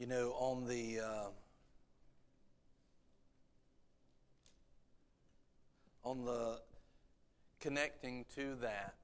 You know, on the uh, on the connecting to that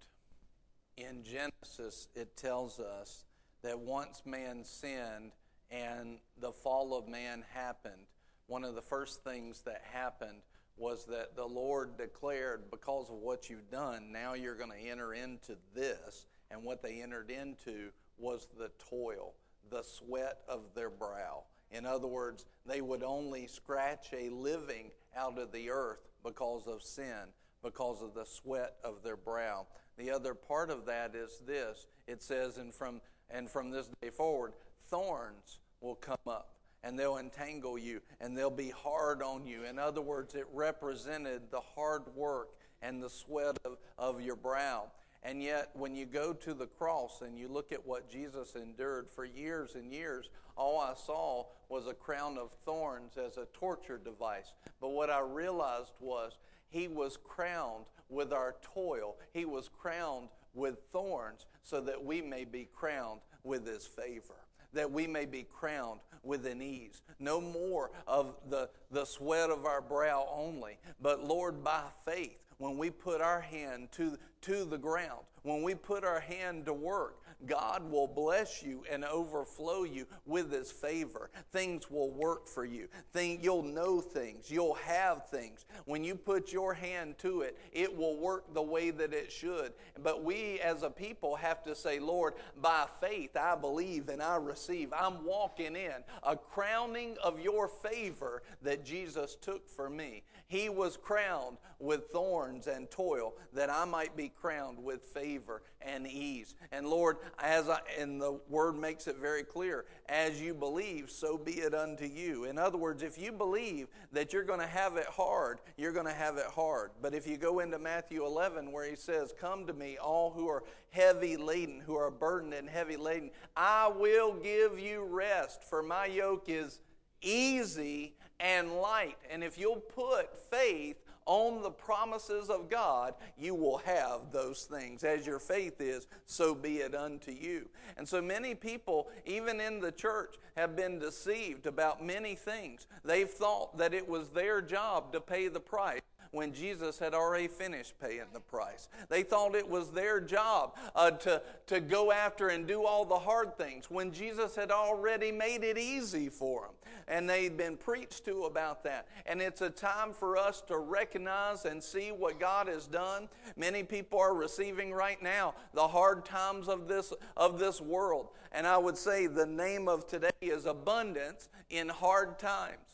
in Genesis, it tells us that once man sinned and the fall of man happened, one of the first things that happened was that the Lord declared, because of what you've done, now you're going to enter into this. And what they entered into was the toil, the sweat of their brow. In other words, they would only scratch a living out of the earth because of sin, because of the sweat of their brow. The other part of that is this it says, and from, and from this day forward, thorns will come up and they'll entangle you and they'll be hard on you. In other words, it represented the hard work and the sweat of, of your brow. And yet, when you go to the cross and you look at what Jesus endured for years and years, all I saw was a crown of thorns as a torture device. But what I realized was he was crowned with our toil, he was crowned with thorns so that we may be crowned with his favor that we may be crowned with an ease. No more of the, the sweat of our brow only, but Lord, by faith, when we put our hand to, to the ground, when we put our hand to work, God will bless you and overflow you with His favor. Things will work for you. Thing, you'll know things. You'll have things. When you put your hand to it, it will work the way that it should. But we as a people have to say, Lord, by faith I believe and I receive. I'm walking in a crowning of your favor that Jesus took for me. He was crowned with thorns and toil that I might be crowned with favor and ease. And Lord, as I, and the word makes it very clear, as you believe, so be it unto you. In other words, if you believe that you're going to have it hard, you're going to have it hard. But if you go into Matthew 11 where he says, "Come to me all who are heavy laden, who are burdened and heavy laden, I will give you rest, for my yoke is easy and light." And if you'll put faith on the promises of God, you will have those things. As your faith is, so be it unto you. And so many people, even in the church, have been deceived about many things. They've thought that it was their job to pay the price when Jesus had already finished paying the price. They thought it was their job uh, to, to go after and do all the hard things when Jesus had already made it easy for them. And they'd been preached to about that. And it's a time for us to recognize and see what God has done. Many people are receiving right now the hard times of this, of this world. And I would say the name of today is abundance in hard times.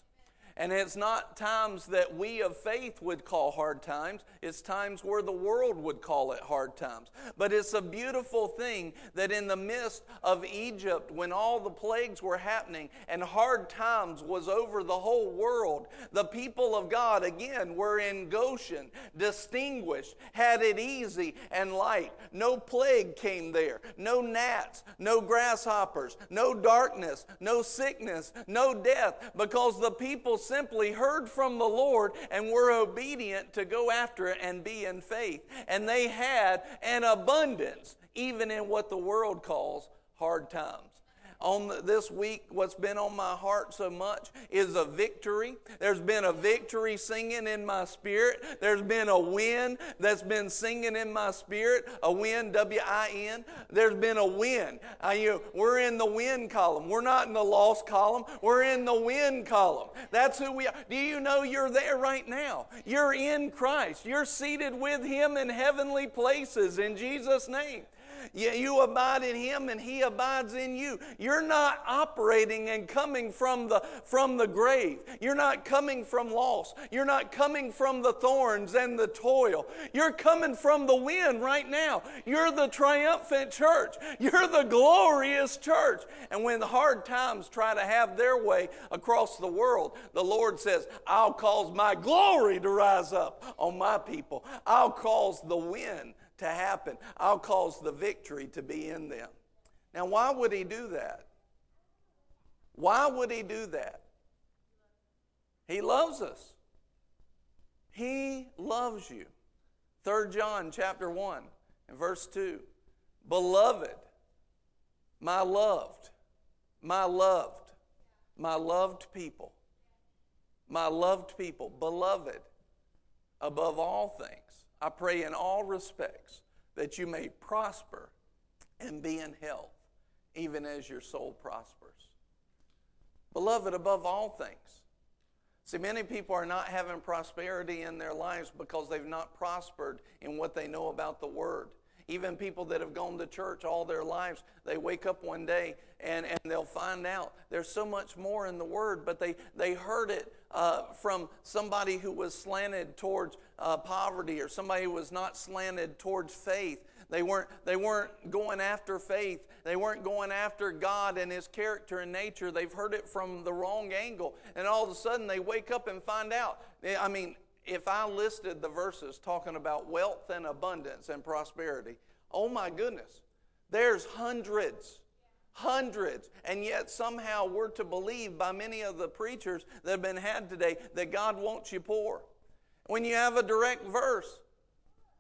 And it's not times that we of faith would call hard times, it's times where the world would call it hard times. But it's a beautiful thing that in the midst of Egypt, when all the plagues were happening and hard times was over the whole world, the people of God, again, were in Goshen, distinguished, had it easy and light. No plague came there, no gnats, no grasshoppers, no darkness, no sickness, no death, because the people simply heard from the Lord and were obedient to go after it and be in faith. And they had an abundance, even in what the world calls hard times on this week, what's been on my heart so much is a victory. There's been a victory singing in my spirit. There's been a win that's been singing in my spirit. A win, W I N. There's been a win. I, you we're in the win column. We're not in the loss column. We're in the win column. That's who we are. Do you know you're there right now? You're in Christ. You're seated with Him in heavenly places in Jesus' name. You abide in him and he abides in you. You're not operating and coming from the, from the grave. You're not coming from loss. You're not coming from the thorns and the toil. You're coming from the wind right now. You're the triumphant church. You're the glorious church. And when the hard times try to have their way across the world, the Lord says, I'll cause my glory to rise up on my people. I'll cause the wind to happen. I'll cause the victory to be in them. Now, why would he do that? Why would he do that? He loves us. He loves you. 3 John chapter 1 and verse 2. Beloved, my loved, my loved. My loved people, my loved people, beloved, above all things, I pray in all respects that you may prosper and be in health, even as your soul prospers. Beloved, above all things. See, many people are not having prosperity in their lives because they've not prospered in what they know about the Word. Even people that have gone to church all their lives, they wake up one day and, and they'll find out there's so much more in the Word, but they, they heard it uh, from somebody who was slanted towards uh, poverty or somebody who was not slanted towards faith. They weren't, they weren't going after faith. They weren't going after God and His character and nature. They've heard it from the wrong angle. And all of a sudden they wake up and find out. I mean, if I listed the verses talking about wealth and abundance and prosperity, oh my goodness, there's hundreds. Hundreds. And yet, somehow, we're to believe by many of the preachers that have been had today that God wants you poor. When you have a direct verse,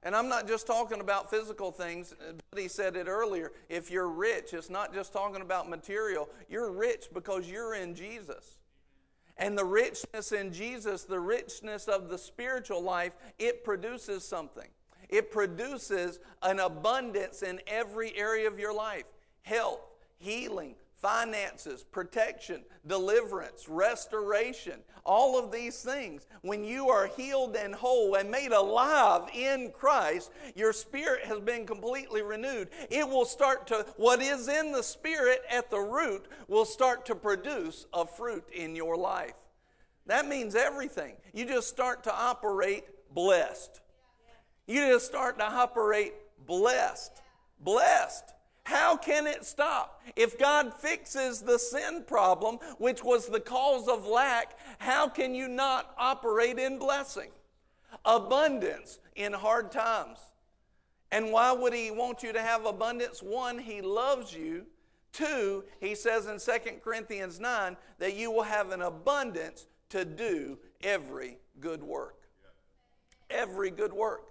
and I'm not just talking about physical things, but he said it earlier. If you're rich, it's not just talking about material. You're rich because you're in Jesus. And the richness in Jesus, the richness of the spiritual life, it produces something. It produces an abundance in every area of your life health, healing, finances, protection, deliverance, restoration, all of these things. When you are healed and whole and made alive in Christ, your spirit has been completely renewed. It will start to, what is in the spirit at the root will start to produce a fruit in your life. That means everything. You just start to operate blessed. You just start to operate blessed. Blessed. How can it stop? If God fixes the sin problem, which was the cause of lack, how can you not operate in blessing? Abundance in hard times. And why would He want you to have abundance? One, He loves you. Two, He says in 2 Corinthians 9 that you will have an abundance to do every good work. Every good work.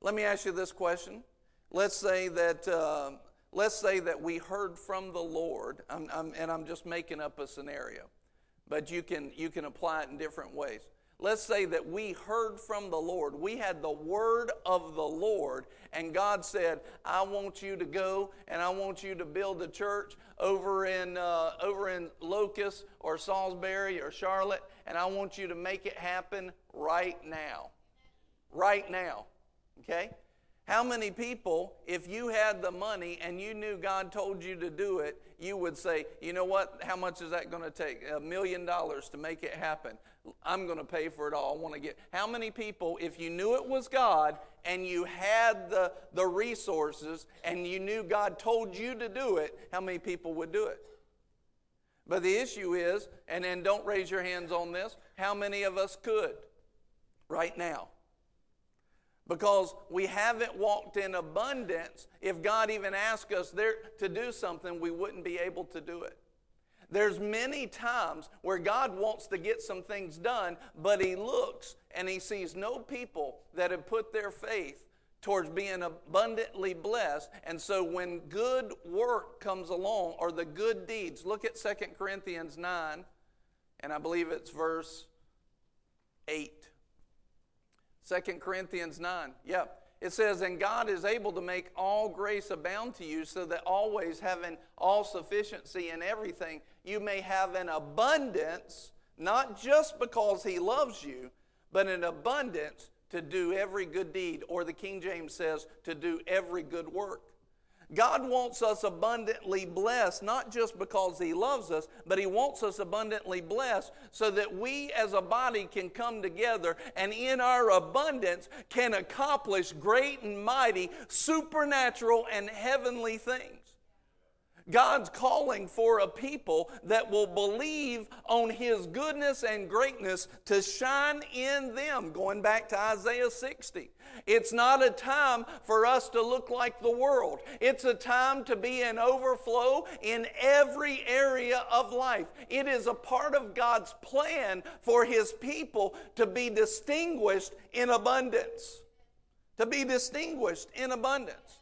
Let me ask you this question. Let's say that uh, let's say that we heard from the Lord, I'm, I'm, and I'm just making up a scenario, but you can, you can apply it in different ways. Let's say that we heard from the Lord. We had the word of the Lord, and God said, I want you to go and I want you to build a church over in, uh, over in Locust or Salisbury or Charlotte, and I want you to make it happen right now. Right now. Okay? How many people, if you had the money and you knew God told you to do it, you would say, you know what, how much is that going to take? A million dollars to make it happen. I'm going to pay for it all. I want to get. How many people, if you knew it was God and you had the, the resources and you knew God told you to do it, how many people would do it? But the issue is, and then don't raise your hands on this, how many of us could right now? Because we haven't walked in abundance. If God even asked us there to do something, we wouldn't be able to do it. There's many times where God wants to get some things done, but He looks and He sees no people that have put their faith towards being abundantly blessed. And so when good work comes along, or the good deeds, look at 2 Corinthians 9, and I believe it's verse 8. 2 Corinthians 9. Yep. It says, And God is able to make all grace abound to you, so that always having all sufficiency in everything, you may have an abundance, not just because He loves you, but an abundance to do every good deed, or the King James says, to do every good work. God wants us abundantly blessed, not just because He loves us, but He wants us abundantly blessed so that we as a body can come together and in our abundance can accomplish great and mighty supernatural and heavenly things. God's calling for a people that will believe on His goodness and greatness to shine in them. Going back to Isaiah 60. It's not a time for us to look like the world. It's a time to be in overflow in every area of life. It is a part of God's plan for His people to be distinguished in abundance. To be distinguished in abundance.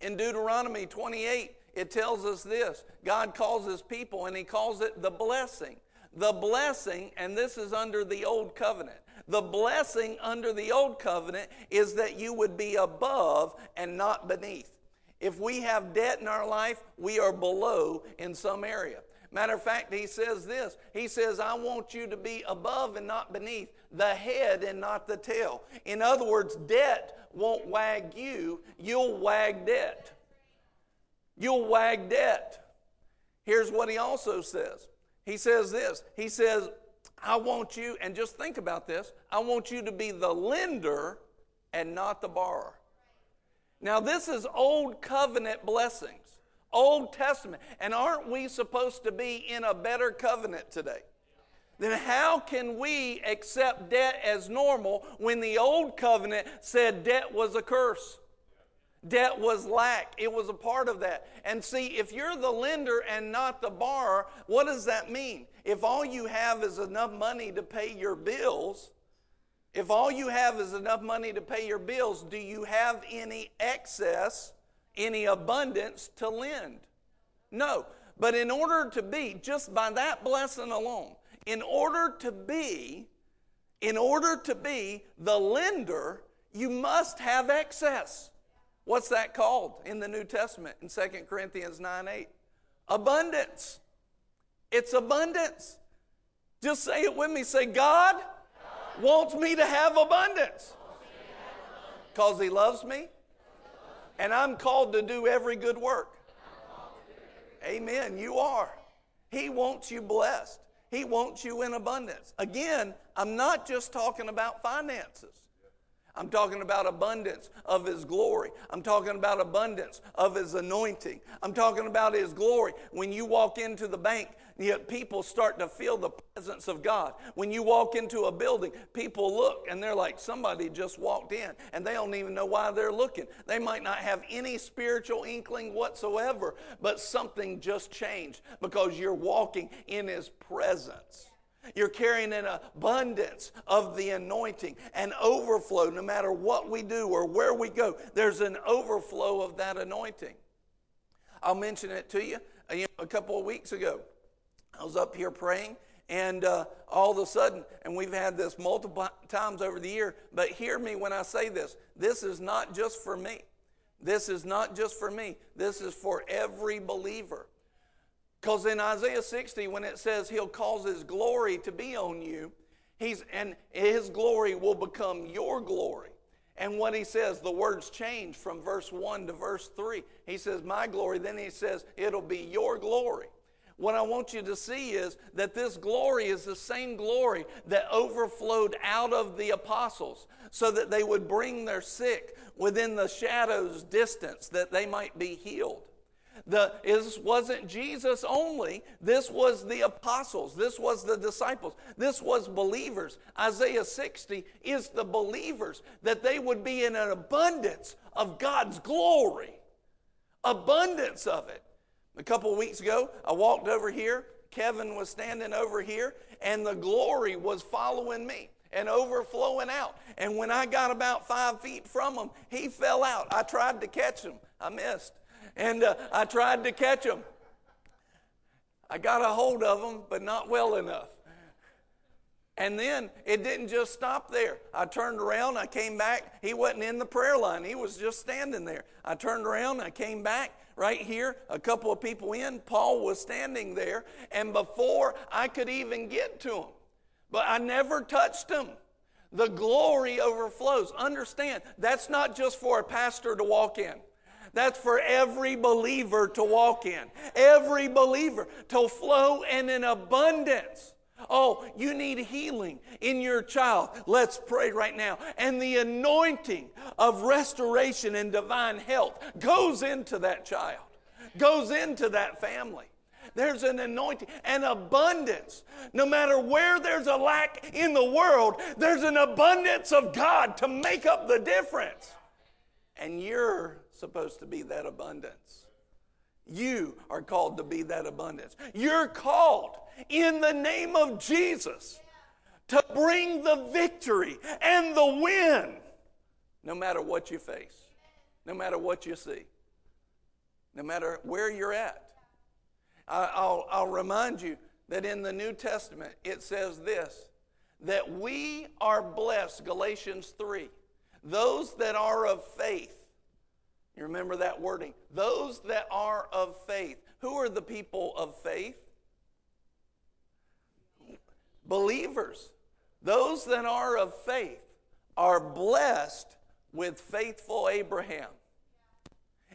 In Deuteronomy 28, it tells us this God calls his people, and he calls it the blessing. The blessing, and this is under the old covenant. The blessing under the old covenant is that you would be above and not beneath. If we have debt in our life, we are below in some area. Matter of fact, he says this He says, I want you to be above and not beneath, the head and not the tail. In other words, debt won't wag you, you'll wag debt. You'll wag debt. Here's what he also says He says this He says, I want you, and just think about this, I want you to be the lender and not the borrower. Now, this is old covenant blessings, Old Testament. And aren't we supposed to be in a better covenant today? Then how can we accept debt as normal when the old covenant said debt was a curse? Debt was lack. It was a part of that. And see, if you're the lender and not the borrower, what does that mean? If all you have is enough money to pay your bills, if all you have is enough money to pay your bills, do you have any excess, any abundance to lend? No. But in order to be, just by that blessing alone, in order to be, in order to be the lender, you must have excess. What's that called in the New Testament in 2 Corinthians 9 8? Abundance. It's abundance. Just say it with me. Say, God, wants me to have abundance because He loves me and I'm called to do every good work. Amen. You are. He wants you blessed. He wants you in abundance. Again, I'm not just talking about finances. I'm talking about abundance of His glory. I'm talking about abundance of His anointing. I'm talking about His glory. When you walk into the bank, people start to feel the presence of God. When you walk into a building, people look and they're like, somebody just walked in, and they don't even know why they're looking. They might not have any spiritual inkling whatsoever, but something just changed because you're walking in His presence. You're carrying an abundance of the anointing, an overflow no matter what we do or where we go. There's an overflow of that anointing. I'll mention it to you. A couple of weeks ago, I was up here praying, and uh, all of a sudden, and we've had this multiple times over the year, but hear me when I say this this is not just for me. This is not just for me. This is for every believer. Because in Isaiah 60, when it says he'll cause his glory to be on you, he's, and his glory will become your glory. And what he says, the words change from verse 1 to verse 3. He says, My glory. Then he says, It'll be your glory. What I want you to see is that this glory is the same glory that overflowed out of the apostles so that they would bring their sick within the shadows distance that they might be healed. The, this wasn't Jesus only. This was the apostles. This was the disciples. This was believers. Isaiah 60 is the believers that they would be in an abundance of God's glory. Abundance of it. A couple of weeks ago, I walked over here. Kevin was standing over here, and the glory was following me and overflowing out. And when I got about five feet from him, he fell out. I tried to catch him, I missed and uh, I tried to catch him. I got a hold of him, but not well enough. And then it didn't just stop there. I turned around, I came back. He wasn't in the prayer line, he was just standing there. I turned around, I came back right here, a couple of people in. Paul was standing there, and before I could even get to him, but I never touched him. The glory overflows. Understand, that's not just for a pastor to walk in. That's for every believer to walk in. Every believer to flow in an abundance. Oh, you need healing in your child. Let's pray right now. And the anointing of restoration and divine health goes into that child, goes into that family. There's an anointing, an abundance. No matter where there's a lack in the world, there's an abundance of God to make up the difference. And you're supposed to be that abundance. You are called to be that abundance. You're called in the name of Jesus to bring the victory and the win no matter what you face, no matter what you see. no matter where you're at. I'll, I'll remind you that in the New Testament it says this that we are blessed, Galatians 3. Those that are of faith. You remember that wording. Those that are of faith. Who are the people of faith? Believers. Those that are of faith are blessed with faithful Abraham.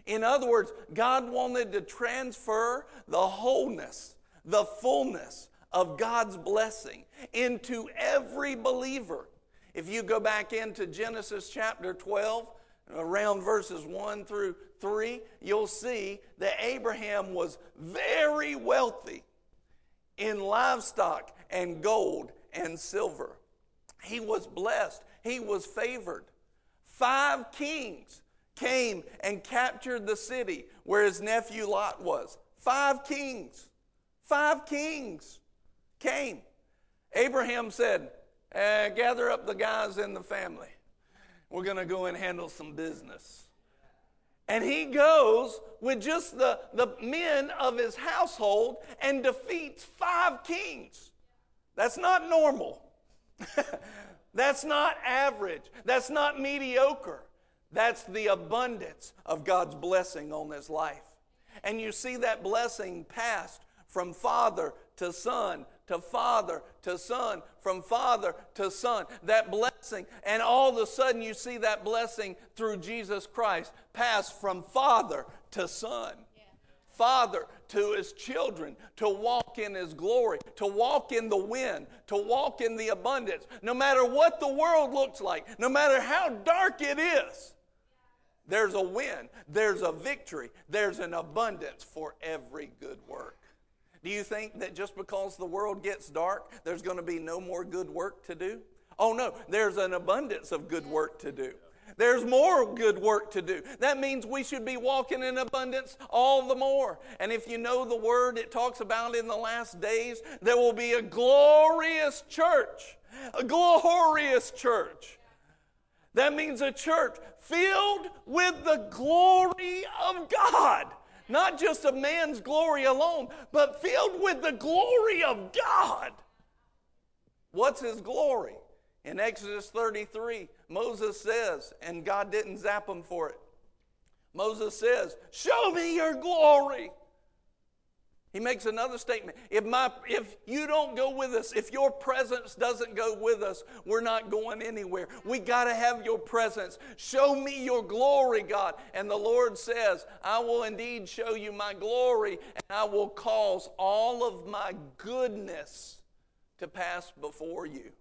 In other words, God wanted to transfer the wholeness, the fullness of God's blessing into every believer. If you go back into Genesis chapter 12, around verses 1 through 3, you'll see that Abraham was very wealthy in livestock and gold and silver. He was blessed, he was favored. Five kings came and captured the city where his nephew Lot was. Five kings. Five kings came. Abraham said, eh, Gather up the guys in the family. We're going to go and handle some business. And he goes with just the, the men of his household and defeats five kings. That's not normal. That's not average. That's not mediocre. That's the abundance of God's blessing on this life. And you see that blessing passed from father to son to father to son, from father to son. That blessing. And all of a sudden, you see that blessing through Jesus Christ pass from father to son. Father to his children to walk in his glory, to walk in the wind, to walk in the abundance. No matter what the world looks like, no matter how dark it is, there's a win, there's a victory, there's an abundance for every good work. Do you think that just because the world gets dark, there's going to be no more good work to do? Oh no, there's an abundance of good work to do. There's more good work to do. That means we should be walking in abundance all the more. And if you know the word, it talks about in the last days, there will be a glorious church. A glorious church. That means a church filled with the glory of God. Not just a man's glory alone, but filled with the glory of God. What's his glory? In Exodus 33, Moses says, and God didn't zap him for it. Moses says, Show me your glory. He makes another statement. If, my, if you don't go with us, if your presence doesn't go with us, we're not going anywhere. We got to have your presence. Show me your glory, God. And the Lord says, I will indeed show you my glory, and I will cause all of my goodness to pass before you.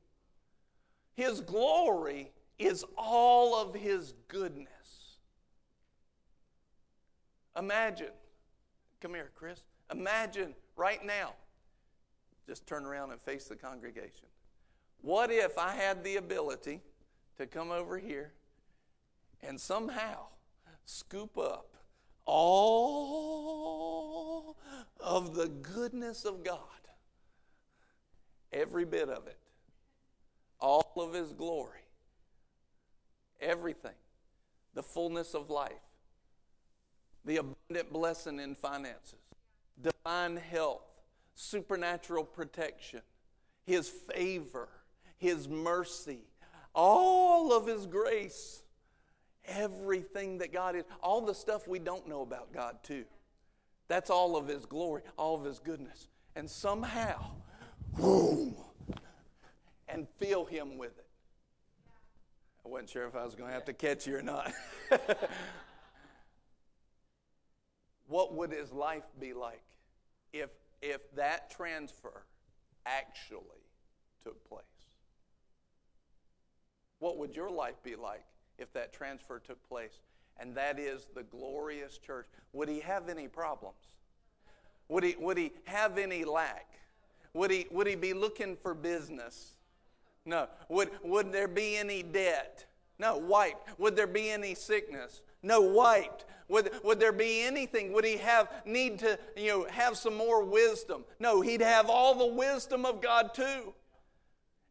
His glory is all of His goodness. Imagine, come here, Chris. Imagine right now, just turn around and face the congregation. What if I had the ability to come over here and somehow scoop up all of the goodness of God? Every bit of it all of His glory, everything, the fullness of life, the abundant blessing in finances, divine health, supernatural protection, His favor, His mercy, all of His grace, everything that God is, all the stuff we don't know about God, too. That's all of His glory, all of His goodness. And somehow, boom, and fill him with it. I wasn't sure if I was going to have to catch you or not. what would his life be like if, if that transfer actually took place? What would your life be like if that transfer took place? And that is the glorious church. Would he have any problems? Would he, would he have any lack? Would he, would he be looking for business? No. Would, would there be any debt? No, wiped. Would there be any sickness? No, wiped. Would, would there be anything? Would he have need to, you know, have some more wisdom? No, he'd have all the wisdom of God too.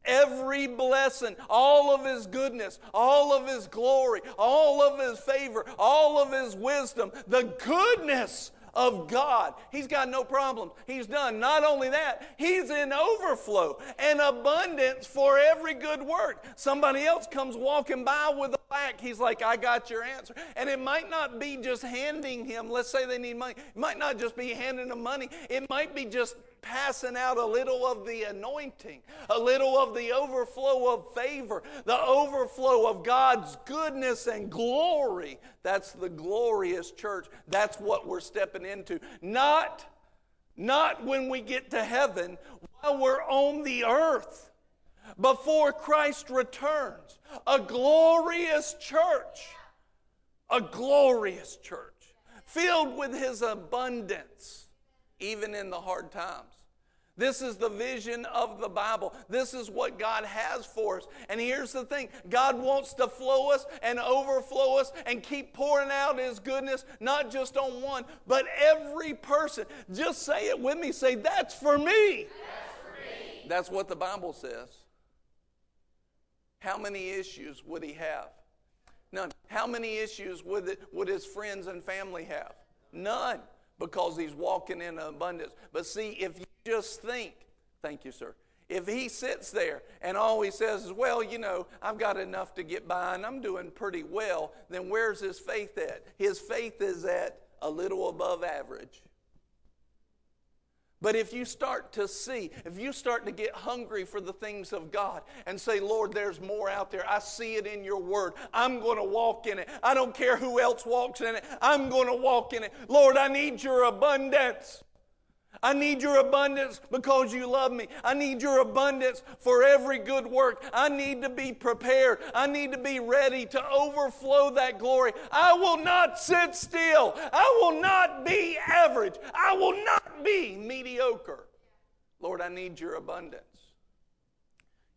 every blessing, all of his goodness, all of his glory, all of his favor, all of his wisdom, the goodness of God. He's got no problems. He's done. Not only that, he's in overflow and abundance for every good work. Somebody else comes walking by with a lack. He's like, I got your answer. And it might not be just handing him, let's say they need money. It might not just be handing them money. It might be just passing out a little of the anointing, a little of the overflow of favor, the overflow of God's goodness and glory. That's the glorious church. That's what we're stepping into. Not, not when we get to heaven, while we're on the earth, before Christ returns. A glorious church. A glorious church filled with his abundance even in the hard times. This is the vision of the Bible. This is what God has for us. And here's the thing God wants to flow us and overflow us and keep pouring out His goodness, not just on one, but every person. Just say it with me. Say, That's for me. That's, for me. That's what the Bible says. How many issues would He have? None. How many issues would, it, would His friends and family have? None because he's walking in abundance. But see, if you just think, thank you, sir. If he sits there and all he says is, well, you know, I've got enough to get by and I'm doing pretty well, then where's his faith at? His faith is at a little above average. But if you start to see, if you start to get hungry for the things of God and say, Lord, there's more out there. I see it in your word. I'm going to walk in it. I don't care who else walks in it. I'm going to walk in it. Lord, I need your abundance. I need your abundance because you love me. I need your abundance for every good work. I need to be prepared. I need to be ready to overflow that glory. I will not sit still. I will not be average. I will not be mediocre. Lord, I need your abundance.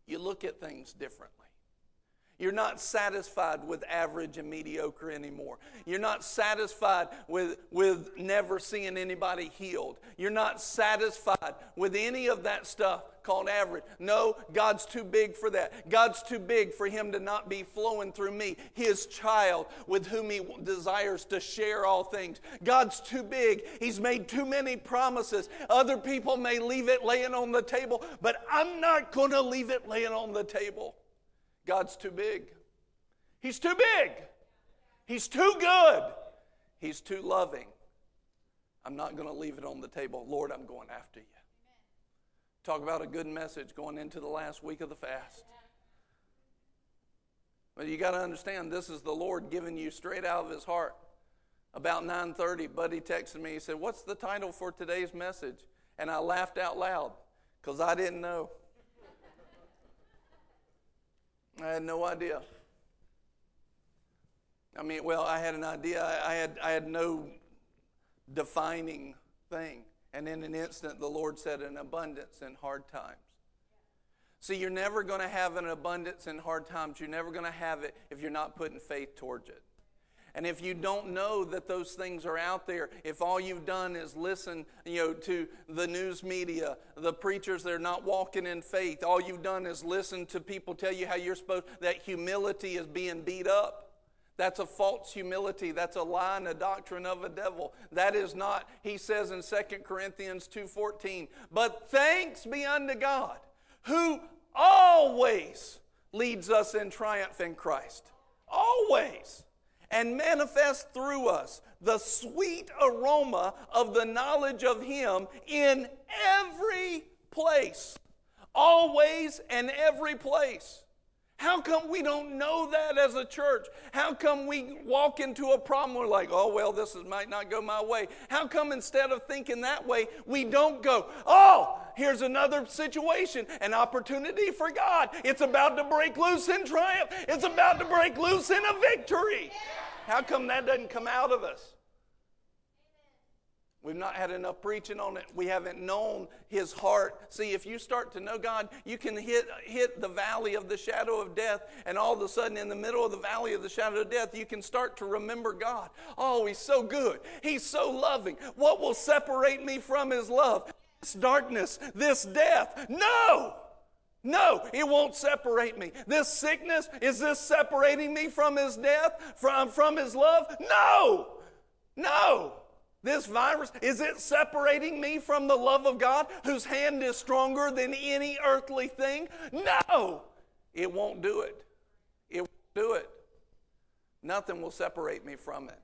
You look at things differently. You're not satisfied with average and mediocre anymore. You're not satisfied with, with never seeing anybody healed. You're not satisfied with any of that stuff called average. No, God's too big for that. God's too big for Him to not be flowing through me, His child with whom He desires to share all things. God's too big. He's made too many promises. Other people may leave it laying on the table, but I'm not going to leave it laying on the table. God's too big. He's too big. He's too good. He's too loving. I'm not going to leave it on the table. Lord, I'm going after you. Talk about a good message going into the last week of the fast. But you got to understand this is the Lord giving you straight out of his heart. About 9:30, Buddy texted me. He said, "What's the title for today's message?" And I laughed out loud cuz I didn't know. I had no idea. I mean, well, I had an idea. I, had, I had no defining thing. And in an instant, the Lord said, an abundance in hard times. See, you're never going to have an abundance in hard times. You're never going to have it if you're not putting faith towards it. And if you don't know that those things are out there, if all you've done is listen, you know, to the news media, the preachers they're not walking in faith, all you've done is listen to people tell you how you're supposed that humility is being beat up. That's a false humility. That's a lie and a doctrine of a devil. That is not, he says in 2 Corinthians 2:14, but thanks be unto God, who always leads us in triumph in Christ. Always and manifest through us the sweet aroma of the knowledge of Him in every place, always and every place. How come we don't know that as a church? How come we walk into a problem we're like, oh well, this is, might not go my way? How come instead of thinking that way, we don't go, oh, here's another situation, an opportunity for God. It's about to break loose in triumph. It's about to break loose in a victory. How come that doesn't come out of us? We've not had enough preaching on it. We haven't known His heart. See, if you start to know God, you can hit, hit the valley of the shadow of death, and all of a sudden, in the middle of the valley of the shadow of death, you can start to remember God. Oh, He's so good. He's so loving. What will separate me from His love? This darkness, this death. No! No, it won't separate me. This sickness, is this separating me from his death, from, from his love? No, no. This virus, is it separating me from the love of God, whose hand is stronger than any earthly thing? No, it won't do it. It won't do it. Nothing will separate me from it.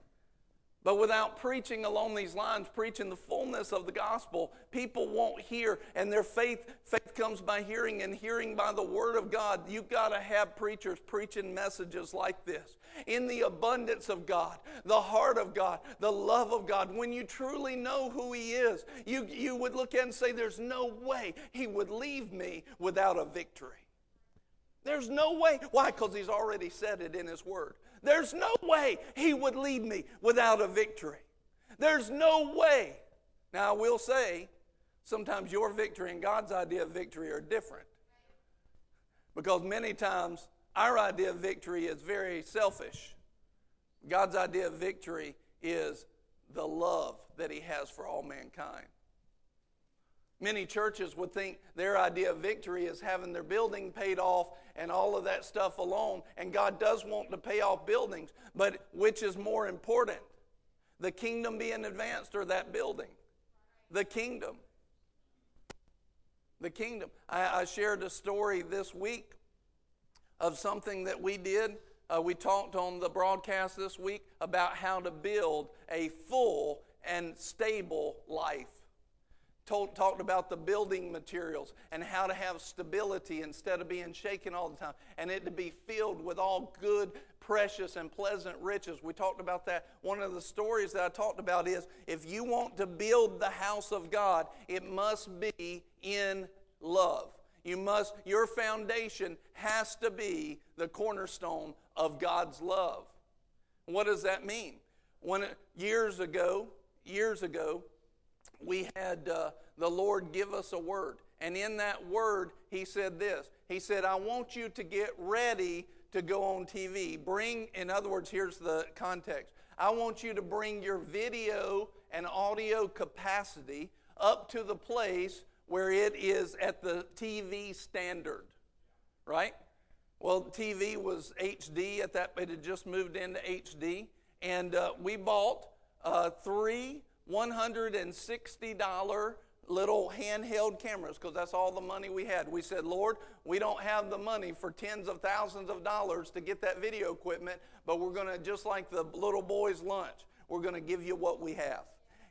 But without preaching along these lines, preaching the fullness of the gospel, people won't hear, and their faith faith comes by hearing, and hearing by the word of God. You've got to have preachers preaching messages like this. In the abundance of God, the heart of God, the love of God, when you truly know who He is, you, you would look at and say, There's no way He would leave me without a victory. There's no way. Why? Because He's already said it in His Word. There's no way he would lead me without a victory. There's no way. Now, I will say, sometimes your victory and God's idea of victory are different. Because many times our idea of victory is very selfish. God's idea of victory is the love that he has for all mankind. Many churches would think their idea of victory is having their building paid off and all of that stuff alone. And God does want to pay off buildings, but which is more important? The kingdom being advanced or that building? The kingdom. The kingdom. I, I shared a story this week of something that we did. Uh, we talked on the broadcast this week about how to build a full and stable life told, talked about the building materials and how to have stability instead of being shaken all the time, and it to be filled with all good, precious, and pleasant riches. We talked about that. One of the stories that I talked about is if you want to build the house of God, it must be in love. You must, your foundation has to be the cornerstone of God's love. What does that mean? When years ago, years ago, we had uh, the Lord give us a word. And in that word, He said this He said, I want you to get ready to go on TV. Bring, in other words, here's the context I want you to bring your video and audio capacity up to the place where it is at the TV standard, right? Well, TV was HD at that, it had just moved into HD. And uh, we bought uh, three $160 little handheld cameras because that's all the money we had. We said, Lord, we don't have the money for tens of thousands of dollars to get that video equipment, but we're going to, just like the little boy's lunch, we're going to give you what we have.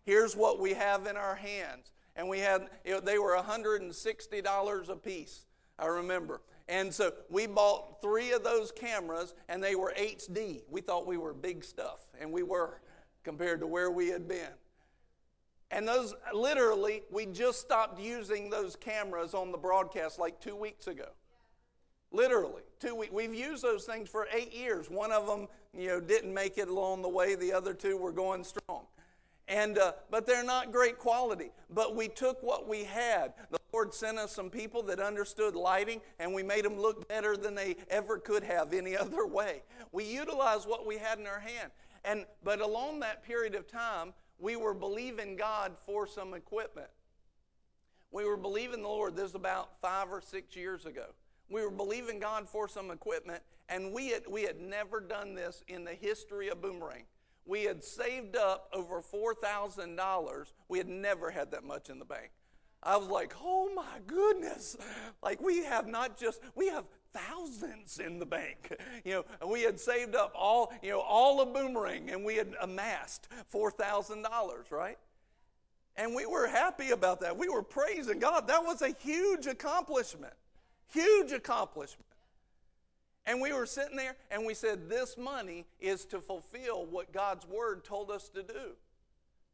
Here's what we have in our hands. And we had, they were $160 a piece, I remember. And so we bought three of those cameras, and they were HD. We thought we were big stuff, and we were compared to where we had been. And those, literally, we just stopped using those cameras on the broadcast like two weeks ago. Literally, two weeks. We've used those things for eight years. One of them, you know, didn't make it along the way. The other two were going strong. And, uh, but they're not great quality. But we took what we had. The Lord sent us some people that understood lighting, and we made them look better than they ever could have any other way. We utilized what we had in our hand. And, but along that period of time, we were believing God for some equipment. We were believing the Lord. This is about five or six years ago. We were believing God for some equipment, and we had, we had never done this in the history of Boomerang. We had saved up over $4,000. We had never had that much in the bank. I was like, oh my goodness. Like, we have not just, we have thousands in the bank. You know, we had saved up all, you know, all of Boomerang and we had amassed $4,000, right? And we were happy about that. We were praising God. That was a huge accomplishment. Huge accomplishment. And we were sitting there and we said, This money is to fulfill what God's word told us to do.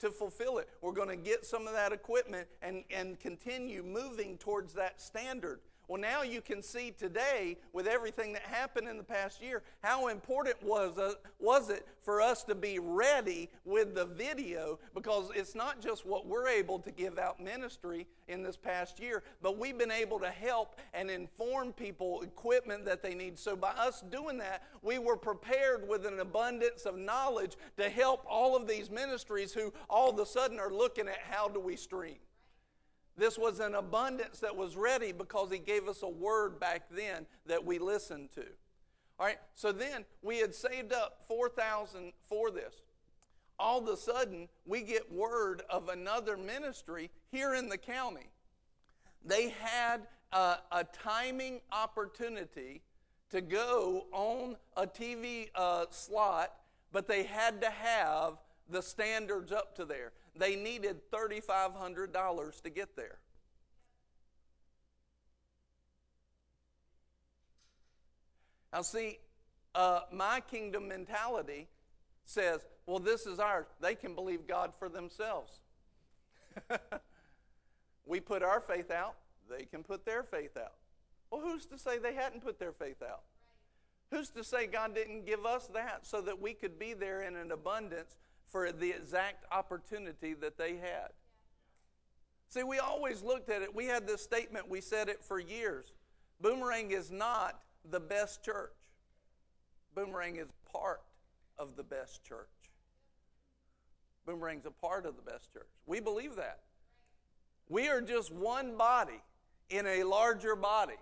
To fulfill it. We're going to get some of that equipment and, and continue moving towards that standard. Well, now you can see today, with everything that happened in the past year, how important was, uh, was it for us to be ready with the video because it's not just what we're able to give out ministry in this past year, but we've been able to help and inform people equipment that they need. So, by us doing that, we were prepared with an abundance of knowledge to help all of these ministries who all of a sudden are looking at how do we stream. This was an abundance that was ready because He gave us a word back then that we listened to. All right, so then we had saved up 4,000 for this. All of a sudden, we get word of another ministry here in the county. They had a, a timing opportunity to go on a TV uh, slot, but they had to have the standards up to there. They needed $3,500 to get there. Now, see, uh, my kingdom mentality says, well, this is ours. They can believe God for themselves. we put our faith out, they can put their faith out. Well, who's to say they hadn't put their faith out? Who's to say God didn't give us that so that we could be there in an abundance for the exact opportunity that they had? See, we always looked at it. We had this statement, we said it for years. Boomerang is not the best church. Boomerang is part of the best church. Boomerang's a part of the best church. We believe that. We are just one body in a larger body.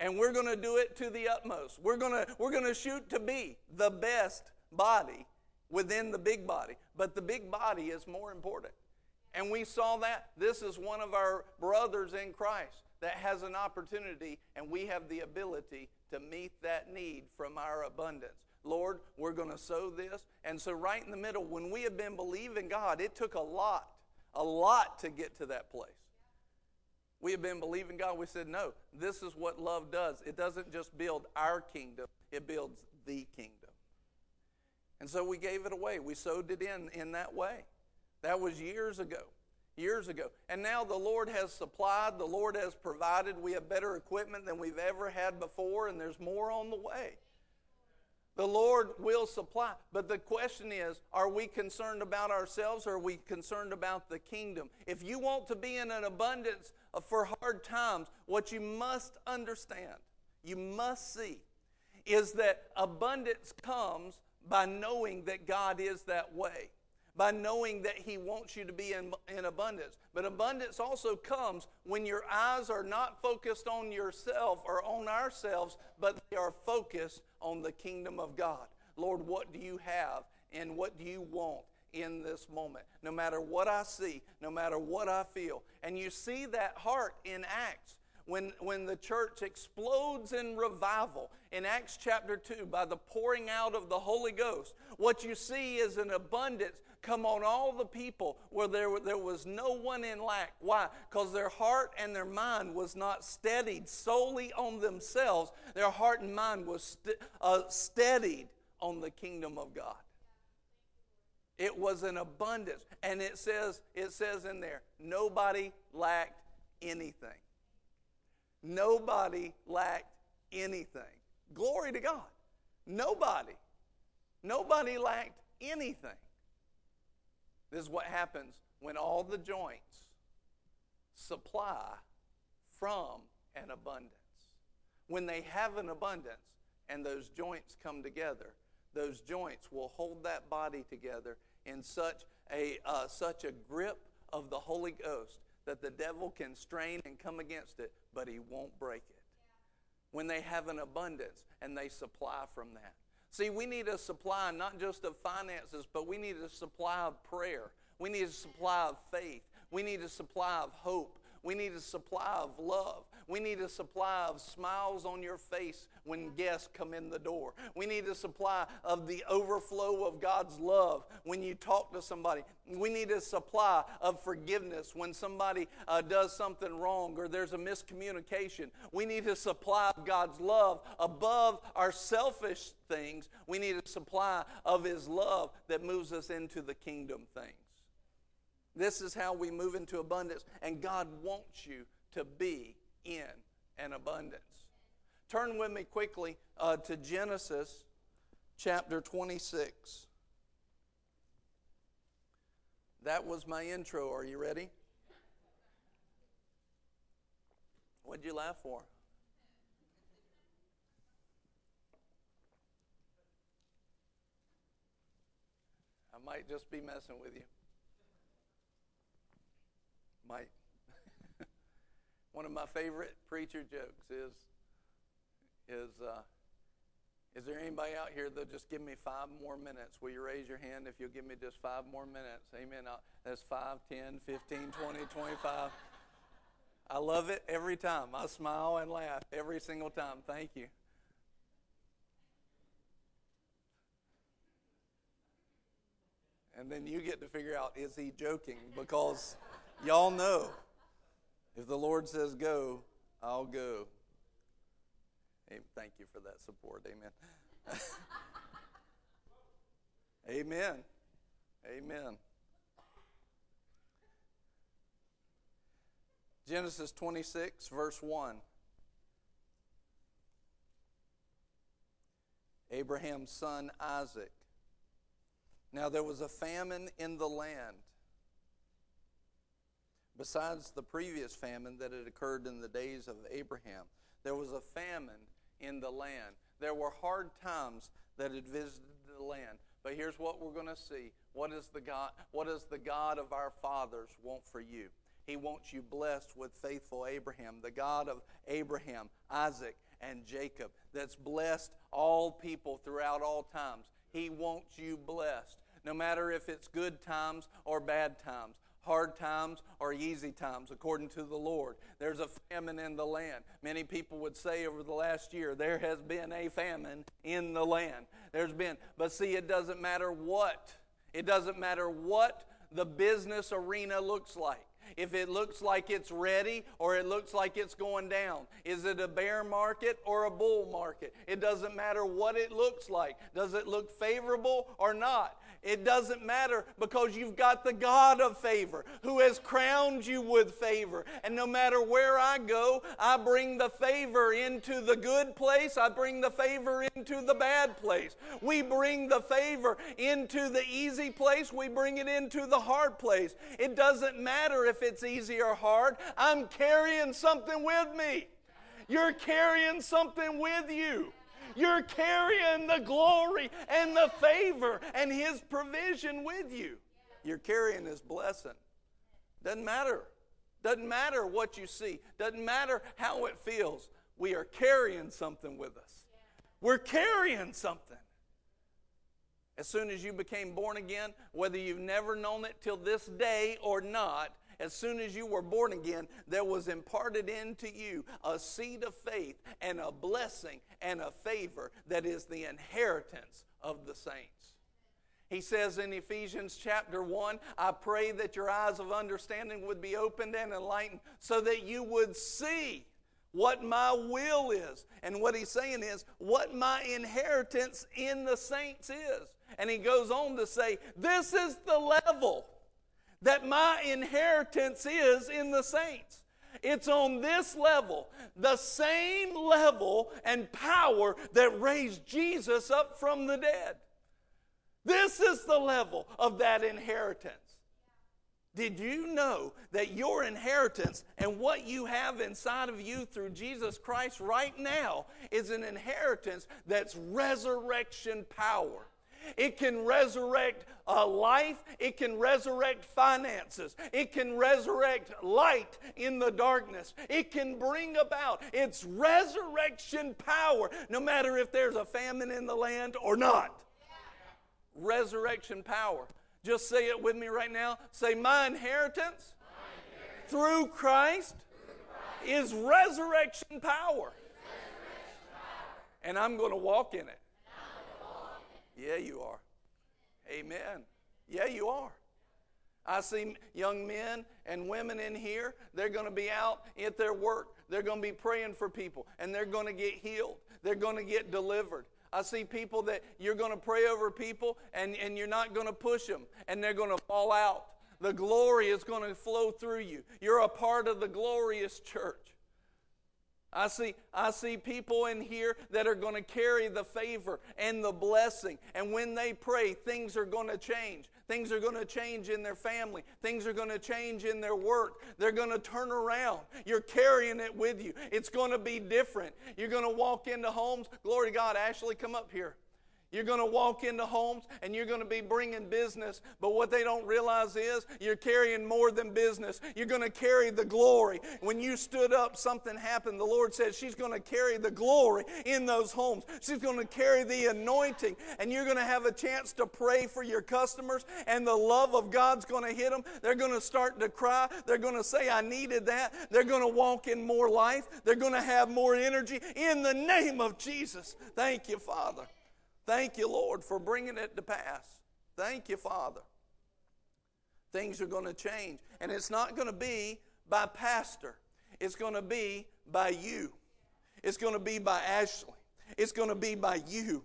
And we're going to do it to the utmost. We're going to we're going to shoot to be the best body within the big body. But the big body is more important. And we saw that this is one of our brothers in Christ that has an opportunity and we have the ability to meet that need from our abundance. Lord, we're going to sow this. And so, right in the middle, when we have been believing God, it took a lot, a lot to get to that place. We have been believing God. We said, no, this is what love does. It doesn't just build our kingdom, it builds the kingdom. And so we gave it away. We sowed it in in that way. That was years ago. Years ago. And now the Lord has supplied, the Lord has provided. We have better equipment than we've ever had before, and there's more on the way. The Lord will supply. But the question is are we concerned about ourselves or are we concerned about the kingdom? If you want to be in an abundance for hard times, what you must understand, you must see, is that abundance comes by knowing that God is that way by knowing that He wants you to be in, in abundance. But abundance also comes when your eyes are not focused on yourself or on ourselves, but they are focused on the kingdom of God. Lord, what do you have and what do you want? in this moment, no matter what I see, no matter what I feel. And you see that heart in Acts when, when the church explodes in revival in Acts chapter 2 by the pouring out of the Holy Ghost. What you see is an abundance come on all the people where there, there was no one in lack. Why? Because their heart and their mind was not steadied solely on themselves. Their heart and mind was st- uh, steadied on the kingdom of God. It was an abundance. And it says, it says in there, nobody lacked anything. Nobody lacked anything. Glory to God. Nobody. Nobody lacked anything. This is what happens when all the joints supply from an abundance. When they have an abundance and those joints come together, those joints will hold that body together in such a, uh, such a grip of the Holy Ghost that the devil can strain and come against it, but he won't break it. When they have an abundance and they supply from that. See, we need a supply not just of finances, but we need a supply of prayer. We need a supply of faith. We need a supply of hope. We need a supply of love. We need a supply of smiles on your face when guests come in the door. We need a supply of the overflow of God's love when you talk to somebody. We need a supply of forgiveness when somebody uh, does something wrong or there's a miscommunication. We need a supply of God's love above our selfish things. We need a supply of His love that moves us into the kingdom things. This is how we move into abundance, and God wants you to be in an abundance. Turn with me quickly uh, to Genesis chapter 26. That was my intro. Are you ready? What'd you laugh for? I might just be messing with you. Might One of my favorite preacher jokes is, is, uh, is there anybody out here that'll just give me five more minutes? Will you raise your hand if you'll give me just five more minutes? Amen. I'll, that's 5, 10, 15, 20, 25. I love it every time. I smile and laugh every single time. Thank you. And then you get to figure out is he joking? Because y'all know if the Lord says go, I'll go. Hey, thank you for that support. Amen. Amen. Amen. Genesis 26, verse 1. Abraham's son Isaac. Now there was a famine in the land. Besides the previous famine that had occurred in the days of Abraham, there was a famine in the land. There were hard times that had visited the land. But here's what we're going to see. What, is the God, what does the God of our fathers want for you? He wants you blessed with faithful Abraham, the God of Abraham, Isaac, and Jacob, that's blessed all people throughout all times. He wants you blessed, no matter if it's good times or bad times, hard times or easy times, according to the Lord. There's a famine in the land. Many people would say over the last year, there has been a famine in the land. There's been, but see, it doesn't matter what. It doesn't matter what the business arena looks like if it looks like it's ready or it looks like it's going down. Is it a bear market or a bull market? It doesn't matter what it looks like. Does it look favorable or not? It doesn't matter because you've got the God of favor who has crowned you with favor. And no matter where I go, I bring the favor into the good place, I bring the favor into the bad place. We bring the favor into the easy place, we bring it into the hard place. It doesn't matter if it's easy or hard, I'm carrying something with me. You're carrying something with you. You're carrying the glory and the favor and His provision with you. You're carrying His blessing. Doesn't matter. Doesn't matter what you see. Doesn't matter how it feels. We are carrying something with us. We're carrying something. As soon as you became born again, whether you've never known it till this day or not, as soon as you were born again, there was imparted into you a seed of faith and a blessing and a favor that is the inheritance of the saints. He says in Ephesians chapter 1, I pray that your eyes of understanding would be opened and enlightened so that you would see what my will is. And what he's saying is what my inheritance in the saints is. And he goes on to say, This is the level that my inheritance is in the saints. It's on this level, the same level and power that raised Jesus up from the dead. This is the level of that inheritance. Did you know that your inheritance and what you have inside of you through Jesus Christ right now is an inheritance that's resurrection power? It can resurrect a life. It can resurrect finances. It can resurrect light in the darkness. It can bring about its resurrection power, no matter if there's a famine in the land or not. Resurrection power. Just say it with me right now. Say, My inheritance, through Christ, is resurrection power. And I'm going to walk in it. Yeah, you are. Amen. Yeah, you are. I see young men and women in here, they're going to be out at their work. They're going to be praying for people and they're going to get healed. They're going to get delivered. I see people that you're going to pray over people and, and you're not going to push them and they're going to fall out. The glory is going to flow through you. You're a part of the glorious church. I see, I see people in here that are going to carry the favor and the blessing. And when they pray, things are going to change. Things are going to change in their family. Things are going to change in their work. They're going to turn around. You're carrying it with you. It's going to be different. You're going to walk into homes. Glory to God. Ashley, come up here. You're going to walk into homes and you're going to be bringing business, but what they don't realize is you're carrying more than business. You're going to carry the glory. When you stood up, something happened. The Lord said she's going to carry the glory in those homes. She's going to carry the anointing, and you're going to have a chance to pray for your customers, and the love of God's going to hit them. They're going to start to cry. They're going to say, I needed that. They're going to walk in more life. They're going to have more energy in the name of Jesus. Thank you, Father. Thank you, Lord, for bringing it to pass. Thank you, Father. Things are going to change. And it's not going to be by pastor, it's going to be by you. It's going to be by Ashley. It's going to be by you